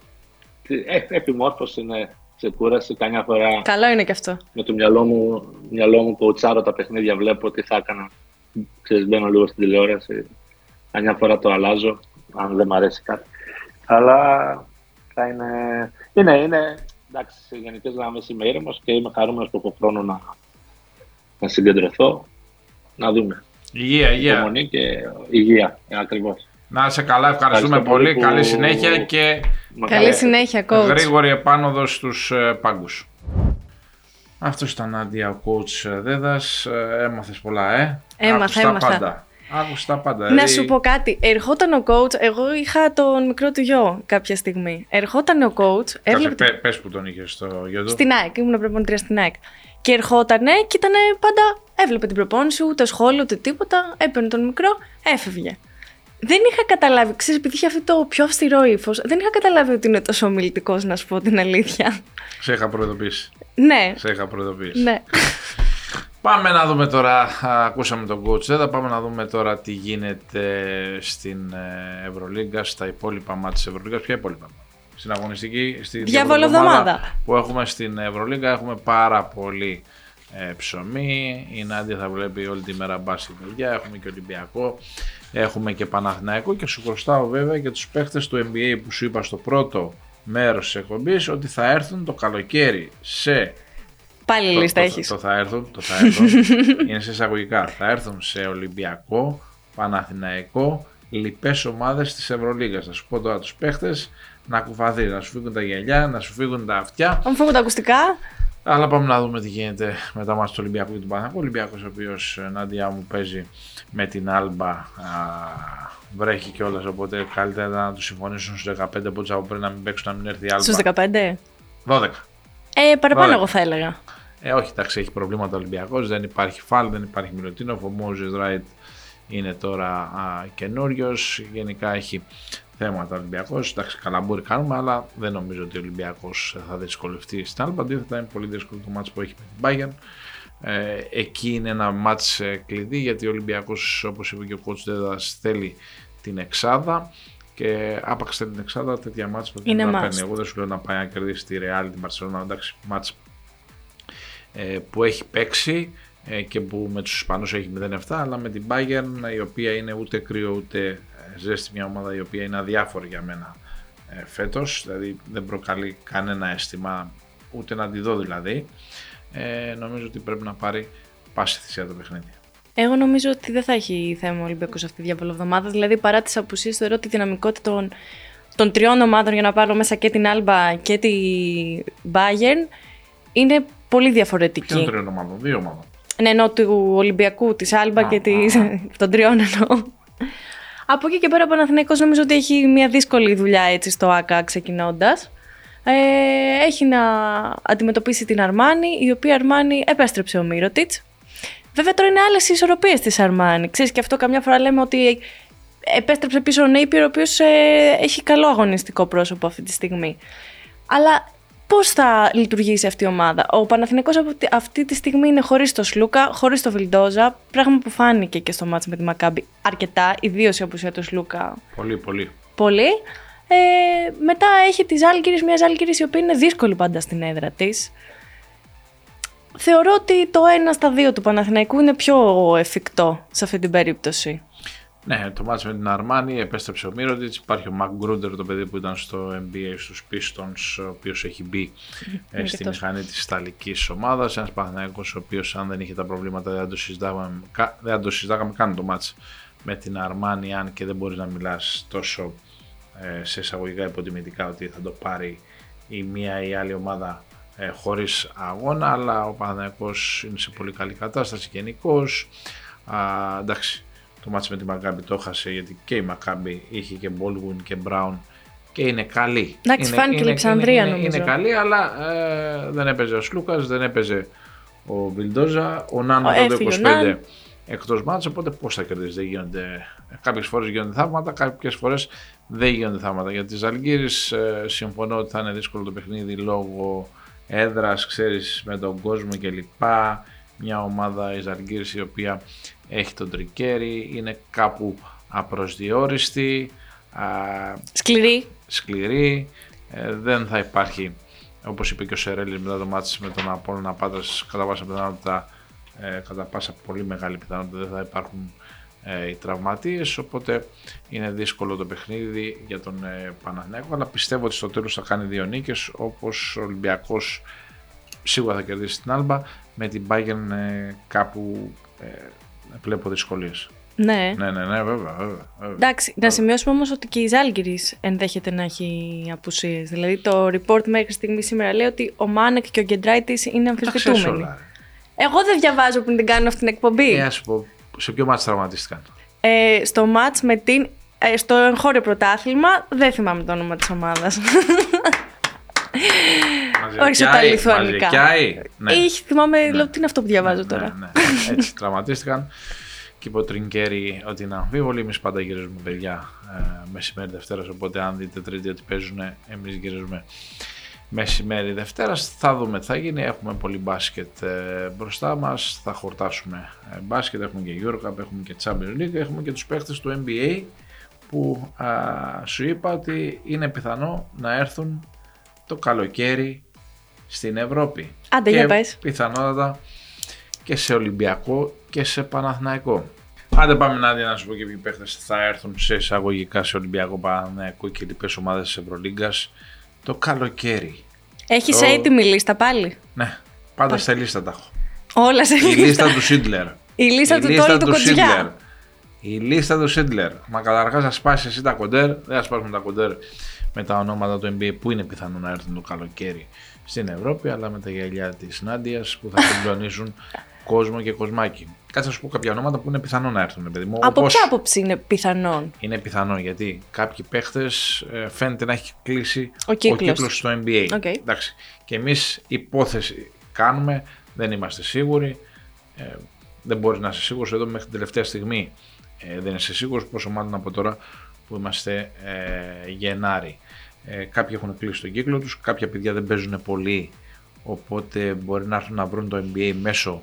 Τι- ε, επιμόρφωση είναι ξεκούραση. Καμιά φορά Καλό είναι και αυτό. με το μυαλό μου, μυαλό μου κοουτσάρω τα παιχνίδια, βλέπω τι θα έκανα. Ξέρεις, μπαίνω λίγο στην τηλεόραση. Καμιά φορά το αλλάζω, αν δεν μ' αρέσει κάτι. Αλλά θα είναι... Είναι, είναι... Εντάξει, σε γενικές γραμμές είμαι ήρεμος και είμαι χαρούμενος που έχω χρόνο να, να συγκεντρωθώ. Να δούμε. Υγεία, υγεία. Υπομονή και υγεία. Ε, Ακριβώς. Να είσαι καλά, ευχαριστούμε Ευχαριστώ πολύ. πολύ που- Καλή συνέχεια και Καλή συνέχεια, coach. γρήγορη επάνωδος στους ε, πάγκους. Αυτός ήταν Άντια, ο coach ε, Δέδας. Ε, Έμαθες πολλά, ε. Έμαθα, Άκουσες τα έμαθα. πάντα. Άκουσες τα πάντα. Να δηλαδή, σου πω κάτι. Ερχόταν ο coach, εγώ είχα τον μικρό του γιο κάποια στιγμή. Ερχόταν ο coach, Κάτσε, έβλεπε πε- πες που τον είχες στο γιο του. στην ΑΕΚ, ήμουν προπονητρία στην ΑΕΚ. Και ερχότανε και ήταν πάντα, έβλεπε την προπόνηση, ούτε σχόλιο, ούτε τίποτα. Έπαιρνε τον μικρό, έφευγε. Δεν είχα καταλάβει, ξέρεις, επειδή είχε αυτό το πιο αυστηρό ύφος, δεν είχα καταλάβει ότι είναι τόσο ομιλητικός, να σου πω την αλήθεια. Σε είχα προειδοποιήσει. ναι, Σε είχα προειδοποιήσει. ναι. Πάμε να δούμε τώρα, α, ακούσαμε τον coach Δέδα, πάμε να δούμε τώρα τι γίνεται στην ε, Ευρωλίγκα, στα υπόλοιπα μάτια της Ευρωλίγκας. Ποια υπόλοιπα; Στην αγωνιστική, στη Διαβολοβδομάδα. που έχουμε στην Ευρωλίγκα έχουμε πάρα πολύ ε, ψωμί. Η Νάντια θα βλέπει όλη τη μέρα μπάσκετ παιδιά. Έχουμε και Ολυμπιακό, έχουμε και Παναθηναϊκό και σου χρωστάω βέβαια και τους παίχτες του NBA που σου είπα στο πρώτο μέρος της εκπομπής ότι θα έρθουν το καλοκαίρι σε Πάλι το- λίστα το, έχεις. Το, θα έρθουν, το θα έρθουν. είναι σε εισαγωγικά. Θα έρθουν σε Ολυμπιακό, Παναθηναϊκό, λοιπές ομάδες της Ευρωλίγας. Θα σου πω τώρα τους παίχτες να κουφαθεί, να σου φύγουν τα γυαλιά, να σου φύγουν τα αυτιά. Αν φύγω τα ακουστικά, Αλλά πάμε να δούμε τι γίνεται με τα μάτια του Ολυμπιακού και του Παναθηναϊκού. Ο Ολυμπιακός ο οποίος Νάντια μου παίζει με την Άλμπα α, βρέχει κιόλας. Οπότε καλύτερα να τους συμφωνήσουν στους 15 από από πριν να μην παίξουν να μην έρθει η Άλμπα. στους 15. 12. Ε, παραπάνω Ωραία. εγώ θα έλεγα. Ε, όχι, εντάξει, έχει προβλήματα ο Ολυμπιακός. Δεν υπάρχει φάλ, δεν υπάρχει Μιλωτίνοφ. Ο Μόζες Ράιτ είναι τώρα καινούριος. Γενικά έχει θέματα ο Ολυμπιακός. Εντάξει, καλαμπούρι κάνουμε, αλλά δεν νομίζω ότι ο Ολυμπιακός θα δυσκολευτεί στην Άλμπα. Αντίθετα, είναι πολύ δύσκολο το μάτς που έχει με την Bayern. Ε, εκεί είναι ένα μάτς ε, κλειδί γιατί ο Ολυμπιακός όπως είπε και ο coach Δέδας θέλει την εξάδα και άπαξ θέλει την εξάδα τέτοια μάτς πρέπει Είναι να must. παίρνει. Εγώ δεν σου λέω να πάει να κερδίσει τη Real, την Barcelona, εντάξει μάτς ε, που έχει παίξει ε, και που με τους Ισπανούς έχει 0-7 αλλά με την Bayern η οποία είναι ούτε κρύο ούτε ε, ζέστη μια ομάδα η οποία είναι αδιάφορη για μένα ε, φέτος δηλαδή δεν προκαλεί κανένα αίσθημα ούτε να τη δω δηλαδή ε, νομίζω ότι πρέπει να πάρει πάση θυσία το παιχνίδι. Εγώ νομίζω ότι δεν θα έχει θέμα ο Ολυμπιακός αυτή τη διαβολοβδομάδα. Δηλαδή, παρά τις απουσίες, θεωρώ τη δυναμικότητα των, των τριών ομάδων για να πάρω μέσα και την Άλμπα και τη Bayern είναι πολύ Ποιον διαφορετική. τριών ομάδων, δύο ομάδων. Ναι, ενώ του Ολυμπιακού, της Άλμπα Α, και της, α, α. των τριών εννοώ. Από εκεί και πέρα ο Παναθηναϊκός νομίζω ότι έχει μια δύσκολη δουλειά έτσι στο ΑΚΑ ξεκινώντας. Ε, έχει να αντιμετωπίσει την Αρμάνη, η οποία Αρμάνη επέστρεψε ο Μύρωτιτς. Βέβαια τώρα είναι άλλες οι ισορροπίες της Αρμάνη. Ξέρεις και αυτό καμιά φορά λέμε ότι επέστρεψε πίσω ο Νέιπιρ, ο οποίος έχει καλό αγωνιστικό πρόσωπο αυτή τη στιγμή. Αλλά πώς θα λειτουργήσει αυτή η ομάδα. Ο Παναθηναϊκός από τη- αυτή τη στιγμή είναι χωρίς το Σλούκα, χωρίς το Βιλντόζα. Πράγμα που φάνηκε και στο μάτς με τη Μακάμπη αρκετά, ιδίως η απουσία του Σλούκα Πολύ, πολύ. πολύ. Ε, μετά έχει τη Ζάλγκυρης, μια Ζάλγκυρης η οποία είναι δύσκολη πάντα στην έδρα της. Θεωρώ ότι το ένα στα δύο του Παναθηναϊκού είναι πιο εφικτό σε αυτή την περίπτωση. Ναι, το μάτς με την Αρμάνη επέστρεψε ο Μύρωτιτς. Υπάρχει ο Μακ Γκρούντερ, το παιδί που ήταν στο NBA στους Pistons, ο οποίος έχει μπει ε, και στη αυτός. μηχανή της Ιταλικής ομάδας. Ένας Παναθηναϊκός ο οποίος αν δεν είχε τα προβλήματα δεν θα το συζητάγαμε, κα- δεν θα το συζητάγαμε καν το μάτς με την Αρμάνη αν και δεν μπορεί να μιλάς τόσο ε, σε εισαγωγικά υποτιμητικά ότι θα το πάρει η μία ή η άλλη ομάδα ε, χωρίς αγώνα αλλά ο Παναθηναϊκός είναι σε πολύ καλή κατάσταση γενικώς. εντάξει, το μάτς με τη Μακάμπη το έχασε γιατί και η Μακάμπη είχε και Baldwin και Brown και είναι καλή. Εντάξει, είναι, φάνηκε είναι- Λεψανδρία, είναι, είναι, νομίζω. είναι καλή αλλά ε, δεν έπαιζε ο Σλούκας, δεν έπαιζε ο Βιλντόζα, ο Νάνο Ο- το έφυγε ο 25 Ναν. εκτός μάτς, οπότε πώς θα κερδίσει, δεν γίνονται, κάποιες φορές γίνονται θαύματα, κάποιες φορές δεν γίνονται θαύματα. Για τη Ζαλγκύρης ε, συμφωνώ ότι θα είναι δύσκολο το παιχνίδι λόγω έδρας, ξέρεις, με τον κόσμο κλπ. Μια ομάδα η Ζαλγκύρης η οποία έχει τον Τρικέρι, είναι κάπου απροσδιόριστη, α, Σκληρή. σκληρή, ε, δεν θα υπάρχει όπως είπε και ο Σερέλης μετά το μάτι με τον Απόλλωνα Πάτρας κατά πάσα πιθανότητα ε, κατά πάσα πολύ μεγάλη πιθανότητα δεν θα υπάρχουν ε, οι τραυματίες οπότε είναι δύσκολο το παιχνίδι για τον ε, Παναθηναϊκό αλλά πιστεύω ότι στο τέλος θα κάνει δύο νίκες όπως ο Ολυμπιακός σίγουρα θα κερδίσει την Άλμπα με την Bayern ε, κάπου ε, βλέπω δυσκολίες. Ναι. Ναι, ναι, ναι, βέβαια, βέβαια. βέβαια. Εντάξει, να σημειώσουμε όμως ότι και η Ζάλγκυρης ενδέχεται να έχει απουσίες. Δηλαδή το report μέχρι στιγμής σήμερα λέει ότι ο Μάνεκ και ο Γκεντράιτης είναι Τα ξέρεις αμφισβητούμενοι. όλα, ρε. Εγώ δεν διαβάζω πριν την κάνω αυτή την εκπομπή. Ε, ας σου πω, σε ποιο μάτι τραυματίστηκαν. Ε, στο μάτς με την... ε, στο εγχώριο πρωτάθλημα, δεν θυμάμαι το όνομα της ομάδας. Όχι στα Μαζεκιάι, λιθουανικά. Μαζεκιάι, ναι. Είχε, θυμάμαι, λέω, τι είναι αυτό που διαβάζω τώρα. Ναι, ναι, έτσι τραυματίστηκαν. Και είπε ο Τρινκέρι ότι είναι αμφίβολοι. Εμείς πάντα γυρίζουμε παιδιά ε, μεσημέρι Δευτέρας. Οπότε, αν δείτε Τρίτη ότι παίζουν, εμείς γυρίζουμε μεσημέρι Δευτέρας. Θα δούμε τι θα γίνει. Έχουμε πολύ μπάσκετ ε, μπροστά μας. Θα χορτάσουμε ε, μπάσκετ. Έχουμε και Eurocup, έχουμε και Champions League. Έχουμε και τους παίχτες του NBA που α, σου είπα ότι είναι πιθανό να έρθουν το καλοκαίρι στην Ευρώπη. Άντε, και για πες. πιθανότατα και σε Ολυμπιακό και σε Παναθηναϊκό. Άντε πάμε να δει να σου πω και ποιοι παίχτες θα έρθουν σε εισαγωγικά σε Ολυμπιακό, Παναθηναϊκό και λοιπές ομάδες της Ευρωλίγκας το καλοκαίρι. Έχεις Το- έτοιμη λίστα πάλι; Ναι, πάντα σε λίστα τα έχω. Όλα σε Η λίστα. λίστα του Σίντλερ. Η λίστα του Τόλι του Κοτζιά. Η λίστα του Σίντλερ. Μα καταρχάς θα σπάσεις εσύ τα κοντέρ. Δεν θα σπάσουμε τα κοντέρ με τα ονόματα του NBA που είναι πιθανό να έρθουν το καλοκαίρι στην Ευρώπη, αλλά με τα γυαλιά της Νάντιας που θα συγκλονίσουν κόσμο και κοσμάκι. Κάτσε να σου πω κάποια ονόματα που είναι πιθανό να έρθουν, παιδί μου. Από όπως ποια άποψη είναι πιθανόν; Είναι πιθανό γιατί κάποιοι παίχτες φαίνεται να έχει κλείσει Ο κύκλος. κύκλος στο NBA. OK. Εντάξει. Και εμείς υπόθεση κάνουμε, δεν είμαστε σίγουροι. Ε, δεν μπορείς να είσαι σίγουρος εδώ μέχρι την τελευταία στιγμή. Ε, δεν είσαι σίγουρος, πόσο μάλλον από τώρα που είμαστε ε, Γενάρη. Ε, κάποιοι έχουν κλείσει τον κύκλο τους, κάποια παιδιά δεν παίζουν πολύ, οπότε μπορεί να έρθουν να βρουν το NBA μέσω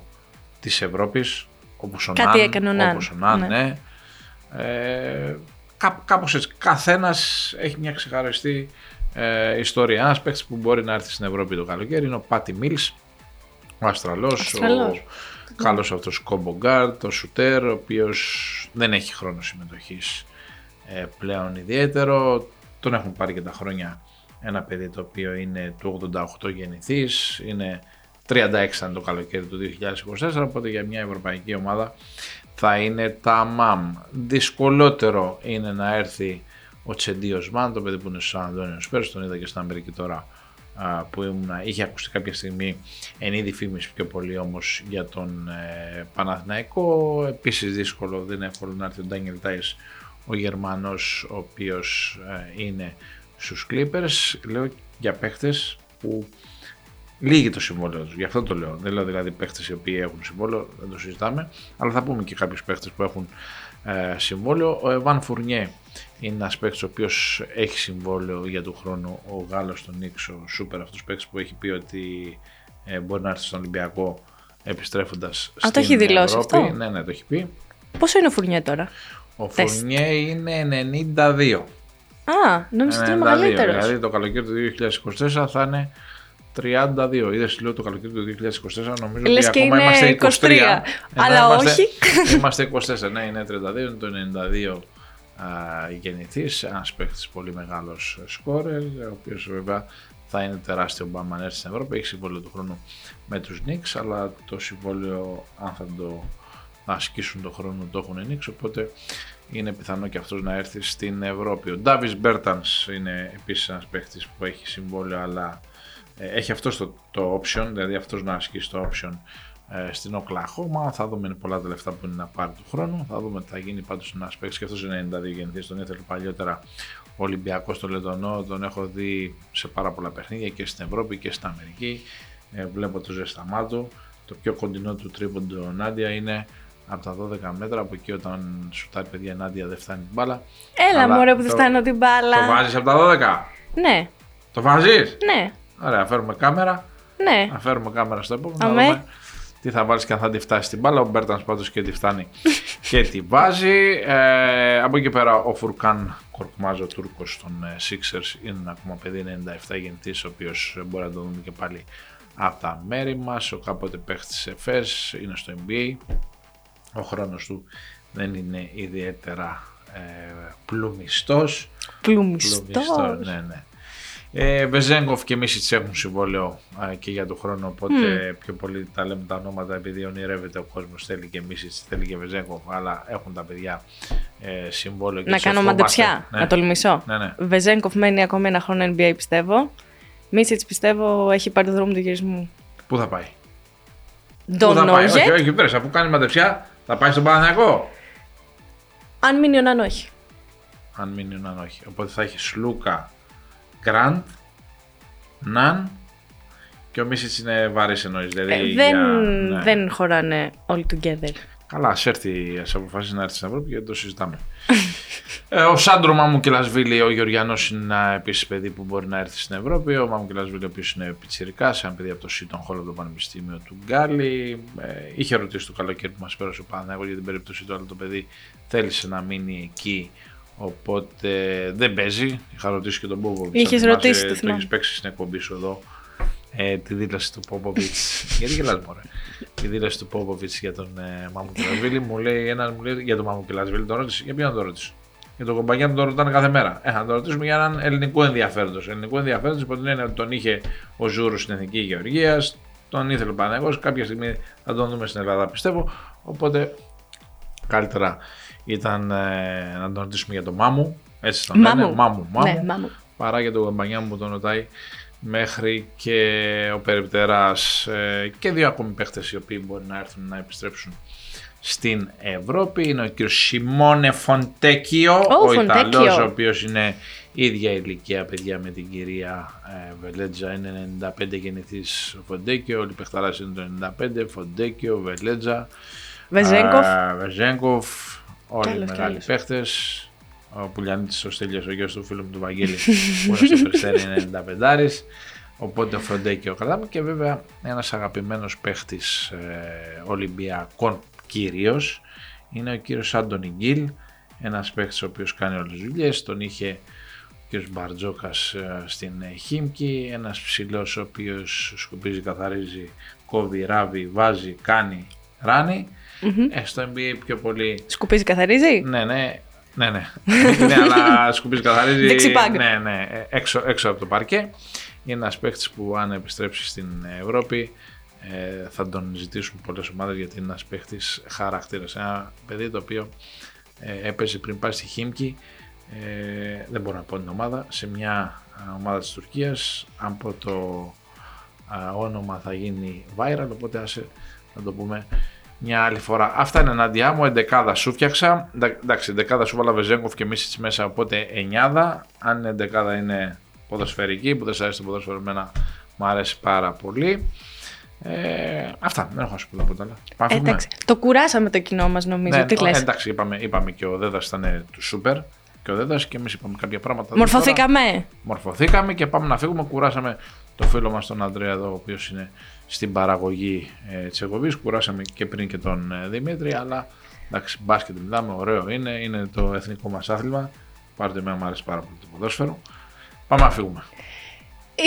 της Ευρώπης, όπως ο Κάτι Ναν, έκανε ο Ναν, όπως ο Ναν, ναι. ναι. Ε, κά, κάπως έτσι. Καθένας έχει μια ξεχωριστή ε, ιστορία. Ένας παίκτης που μπορεί να έρθει στην Ευρώπη το καλοκαίρι είναι ο Πάτι Μίλς, ο Αυστραλός, ο Αυστραλός. Καλός αυτός combo guard, ο σουτέρ, ο οποίος δεν έχει χρόνο συμμετοχής ε, πλέον ιδιαίτερο. Τον έχουν πάρει και τα χρόνια ένα παιδί το οποίο είναι του 88 γεννηθείς, είναι 36 αν το καλοκαίρι του 2024, οπότε για μια ευρωπαϊκή ομάδα θα είναι τα ΜΑΜ. Δυσκολότερο είναι να έρθει ο Τσεντίος Μαν, το παιδί που είναι στο Σαν Αντώνιο Σπέρς, τον είδα και στην Αμερική τώρα α, που ήμουν, είχε ακουστεί κάποια στιγμή εν είδη φήμης πιο πολύ όμως για τον ε, Παναθηναϊκό. Επίσης δύσκολο, δεν είναι εύκολο να έρθει ο Ντάνιελ Τάις, ο Γερμανός, ο οποίος ε, είναι στους Clippers. Λέω για παίχτες που Λίγοι το συμβόλαιο τους, γι' αυτό το λέω. Δεν λέω δηλαδή παίχτες οι οποίοι έχουν συμβόλαιο, δεν το συζητάμε. Αλλά θα πούμε και κάποιους παίχτες που έχουν ε, συμβόλαιο. Ο Εβάν Φουρνιέ είναι ένας παίχτη ο οποίος έχει συμβόλαιο για του χρόνου. Ο Γάλλος τον Νίξ, ο Σούπερ, αυτός παίχτη που έχει πει ότι ε, μπορεί να έρθει στον Ολυμπιακό επιστρέφοντας στην το έχει δηλώσει Ευρώπη. αυτό; Ναι, ναι, το έχει πει. Πόσο είναι ο Φουρνιέ τώρα; Ο Τεστ. Φουρνιέ είναι 92. Α, νόμιζα ότι είναι 92, μεγαλύτερος. Δηλαδή το καλοκαίρι του 2024 θα είναι 32. Είδες, λέω το καλοκαίρι του 2024, νομίζω Λες ότι και ακόμα είναι είμαστε 23. 23, Ενώ αλλά είμαστε, όχι. Είμαστε 24, ναι, είναι 32, είναι το 92 α, γεννηθής, ένας παίχτης πολύ μεγάλος σκόρερ, ο οποίος βέβαια θα είναι τεράστιο μπάμα αν έρθει στην Ευρώπη, έχεις συμβόλαιο του χρόνου με τους Knicks, αλλά το συμβόλαιο αν θα το ασκήσουν το χρόνο το έχουν οι Knicks, οπότε είναι πιθανό και αυτός να έρθει στην Ευρώπη. Ο Ντάβις Μπέρτανς είναι επίσης ένας παίχτης που έχει συμβόλαιο, αλλά ε, έχει αυτό το, το option, δηλαδή αυτός να ασκήσει το option ε, στην Οκλαχώμα. Θα δούμε είναι πολλά τα λεφτά που είναι να πάρει του χρόνου. Θα δούμε τι θα γίνει πάντως ένας παίκτης και αυτός είναι 92 γεννηθής, τον ήθελε παλιότερα ο Ολυμπιακός στο Λετωνό, τον έχω δει σε πάρα πολλά παιχνίδια και στην Ευρώπη και στην Αμερική. Ε, βλέπω το ζεσταμά του. Το πιο κοντινό του τρίποντο Νάντια είναι από τα 12 μέτρα, από εκεί όταν σουτάρει παιδιά Νάντια δεν φτάνει την μπάλα. Έλα, Αλλά μωρέ που δεν το- φτάνω την μπάλα. Το βάζεις από τα 12! Ναι, Το βάζεις! ναι, Ωραία, φέρουμε κάμερα. ναι. Να φέρουμε κάμερα στο επόμενο. Αμέ. Να δούμε τι θα βάλεις και αν θα τη φτάσει την μπάλα. Ο Μπέρτανς πάντως και τη φτάνει και τη βάζει. Ε, από εκεί πέρα ο Φουρκάν Κορκμάζ, ο Τούρκος των ε, Sixers, είναι ένα ακόμα παιδί 97 γεννηθείς, ο οποίος μπορεί να το δούμε και πάλι από τα μέρη μας. Ο κάποτε παίχτης Εφές είναι στο NBA. Ο χρόνος του δεν είναι ιδιαίτερα ε, πλουμιστός. Πλουμιστός. ναι, ναι. Ε, Βεζέγκοφ και Μίσιτς έχουν συμβόλαιο ε, και για τον χρόνο, οπότε πιο πολύ τα λέμε τα ονόματα επειδή ονειρεύεται ο κόσμος, θέλει και Μίσιτς, θέλει και Βεζέγκοφ, αλλά έχουν τα παιδιά ε, συμβόλαιο. Και Να κάνω μαντεψιά, ναι. να τολμήσω. Ναι, ναι. Βεζέγκοφ μένει ακόμη ένα χρόνο NBA πιστεύω. Μίσιτς πιστεύω έχει πάρει το δρόμο του γυρισμού. Πού θα πάει; Don't Πού θα know πάει; yet. Όχι, όχι, πέρασε, αφού κάνει μαντεψιά, θα πάει στον Παναθηναϊκό. Αν μείνει ο Ναν όχι. Αν μείνει ο Ναν όχι. Οπότε θα έχει Σλούκα, Γκραντ, Ναν και ο Μίσιτς είναι βαρύς εννοείς. Δηλαδή Ε, για- δεν, ναι. δεν χωράνε all together. Καλά, ας έρθει, ας αποφασίσει να έρθει στην Ευρώπη γιατί το συζητάμε. ε, ο Σάντρο Μαμουκελασβίλη, ο Γεωργιανός, είναι ένα επίσης παιδί που μπορεί να έρθει στην Ευρώπη. Ο Μαμουκελασβίλη, ο οποίος είναι πιτσυρικά, ένα παιδί από το Seton Hall από το Πανεπιστήμιο του Γκάλη. Ε, είχε ρωτήσει το καλοκαίρι που μας πέρασε ο Παναγό για την περίπτωση του, αλλά το παιδί θέλησε να μείνει εκεί. Οπότε δεν παίζει. Είχα ρωτήσει και τον Πόποβιτ. Είχες ρωτήσει, το το θυμάμαι. έχεις παίξει στην εκπομπή σου εδώ ε, τη δήλωση του Πόποβιτ. Γιατί γελάς μωρέ. Τη δήλωση του Πόποβιτ για τον ε, Μαμουκελασβίλη. μου λέει ένας μου λέει για τον Μαμουκελασβίλη. Τον ρώτησε. Για ποιον να τον ρωτήσω. Για τον κομπαγιά μου τον ρωτάνε κάθε μέρα. Ε, να τον ρωτήσουμε για έναν ελληνικό ενδιαφέροντος. Ελληνικό ενδιαφέροντος υπό την έννοια ότι τον είχε ο Ζούρου στην Εθνική Γεωργίας. Τον ήθελε ο Παναγό. Κάποια στιγμή θα τον δούμε στην Ελλάδα πιστεύω. Οπότε καλύτερα ήταν ε, να τον ρωτήσουμε για τον Μάμου. Έτσι τον λένε. Μάμου. Μάμου. Μάμου Ναι, μάμου. παρά για τον Γαμπανιά μου που τον ρωτάει μέχρι και ο Περιπτεράς ε, και δύο ακόμη παίχτες οι οποίοι μπορεί να έρθουν να επιστρέψουν στην Ευρώπη. Είναι ο κ. Σιμώνε Φοντέκιο, ο Φοντέκιο. Ιταλός ο οποίος είναι ίδια ηλικία παιδιά με την κυρία ε, Βελέτζα, είναι 95 γεννηθείς ο Φοντέκιο, όλοι οι παιχταράς είναι το 95, Φοντέκιο, Βελέτζα, Βεζέγκοφ. Α, Βεζέγκοφ, όλοι οι Κι άλλος, κι μεγάλοι άλλος. παίχτες. Ο Πουλιανίτης, ο Στέλιος, ο γιος του φίλου μου του Βαγγέλη, που είναι στο Περιστέρι, είναι 95. Οπότε ο Φοντέκιο κρατάμε και βέβαια ένας αγαπημένος παίχτης ε, Ολυμπιακών κυρίως είναι ο κύριος Άντωνι Γκίλ, ένας παίχτης ο οποίος κάνει όλες τις δουλειές, τον είχε ο κύριος Μπαρτζόκας ε, στην ε, Χίμκι, ένας ψηλός ο οποίος σκουπίζει, καθαρίζει, κόβει, ράβει, βάζει, κάνει, ράνει. Ε, στο NBA πιο πολύ Σκουπίζει, καθαρίζει; ναι, ναι. Ναι, ναι. ναι, αλλά σκουπίζει καθαρίζει. Δεξιπάγκ. Ναι, ναι. ε, Έξω, έξω από το παρκέ. Είναι ένας παίχτη που αν επιστρέψει στην Ευρώπη ε, θα τον ζητήσουν πολλές ομάδες γιατί είναι ένας παίχτης χαρακτήρας. Ένα παιδί το οποίο ε, έπαιζε πριν πάει στη Χίμκι, ε, δεν μπορώ να πω την ομάδα, σε μια α, ομάδα της Τουρκίας. Αν πω το α, όνομα θα γίνει viral, οπότε άσε να το πούμε μια άλλη φορά. Αυτά είναι ενάντια μου. Εντεκάδα σου φτιάξα. Εντα- Εντάξει, εντεκάδα σου βάλα Βεζέγκοφ και Μίσιτς μέσα, οπότε εννιάδα. Αν η εντεκάδα είναι ποδοσφαιρική, που δεν σας αρέσει το ποδόσφαιρο, εμένα μου αρέσει πάρα πολύ. Ε, αυτά, δεν έχω να σου πω τίποτα άλλο. Πάμε Ε, φύγουμε. εντάξει. Το κουράσαμε το κοινό μας, νομίζω. Ναι, Τι ο- λες; εντάξει, είπαμε, είπαμε και ο Δέδας ήταν του Σούπερ και ο Δέδας και εμείς είπαμε κάποια πράγματα. Τώρα Μορφωθήκαμε. Μορφωθήκαμε και πάμε να φύγουμε. Κουράσαμε το φίλο μας τον Αντρέα εδώ, ο οποίος είναι στην παραγωγή ε, της εκπομπής. Κουράσαμε και πριν και τον ε, Δημήτρη, αλλά εντάξει, μπάσκετ μιλάμε, ωραίο είναι, είναι το εθνικό μας άθλημα. Πάρτε εμένα μου αρέσει πάρα πολύ το ποδόσφαιρο. Πάμε να φύγουμε.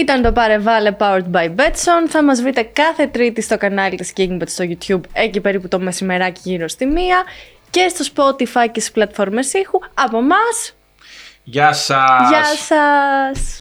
Ήταν το Πάρε Βάλε Powered by Betson. Θα μας βρείτε κάθε τρίτη στο κανάλι της KingBet στο YouTube, εκεί περίπου το μεσημεράκι γύρω στη μία. Και στο Spotify και στις πλατφόρμες ήχου. Από μας, Γεια σας! γεια σας!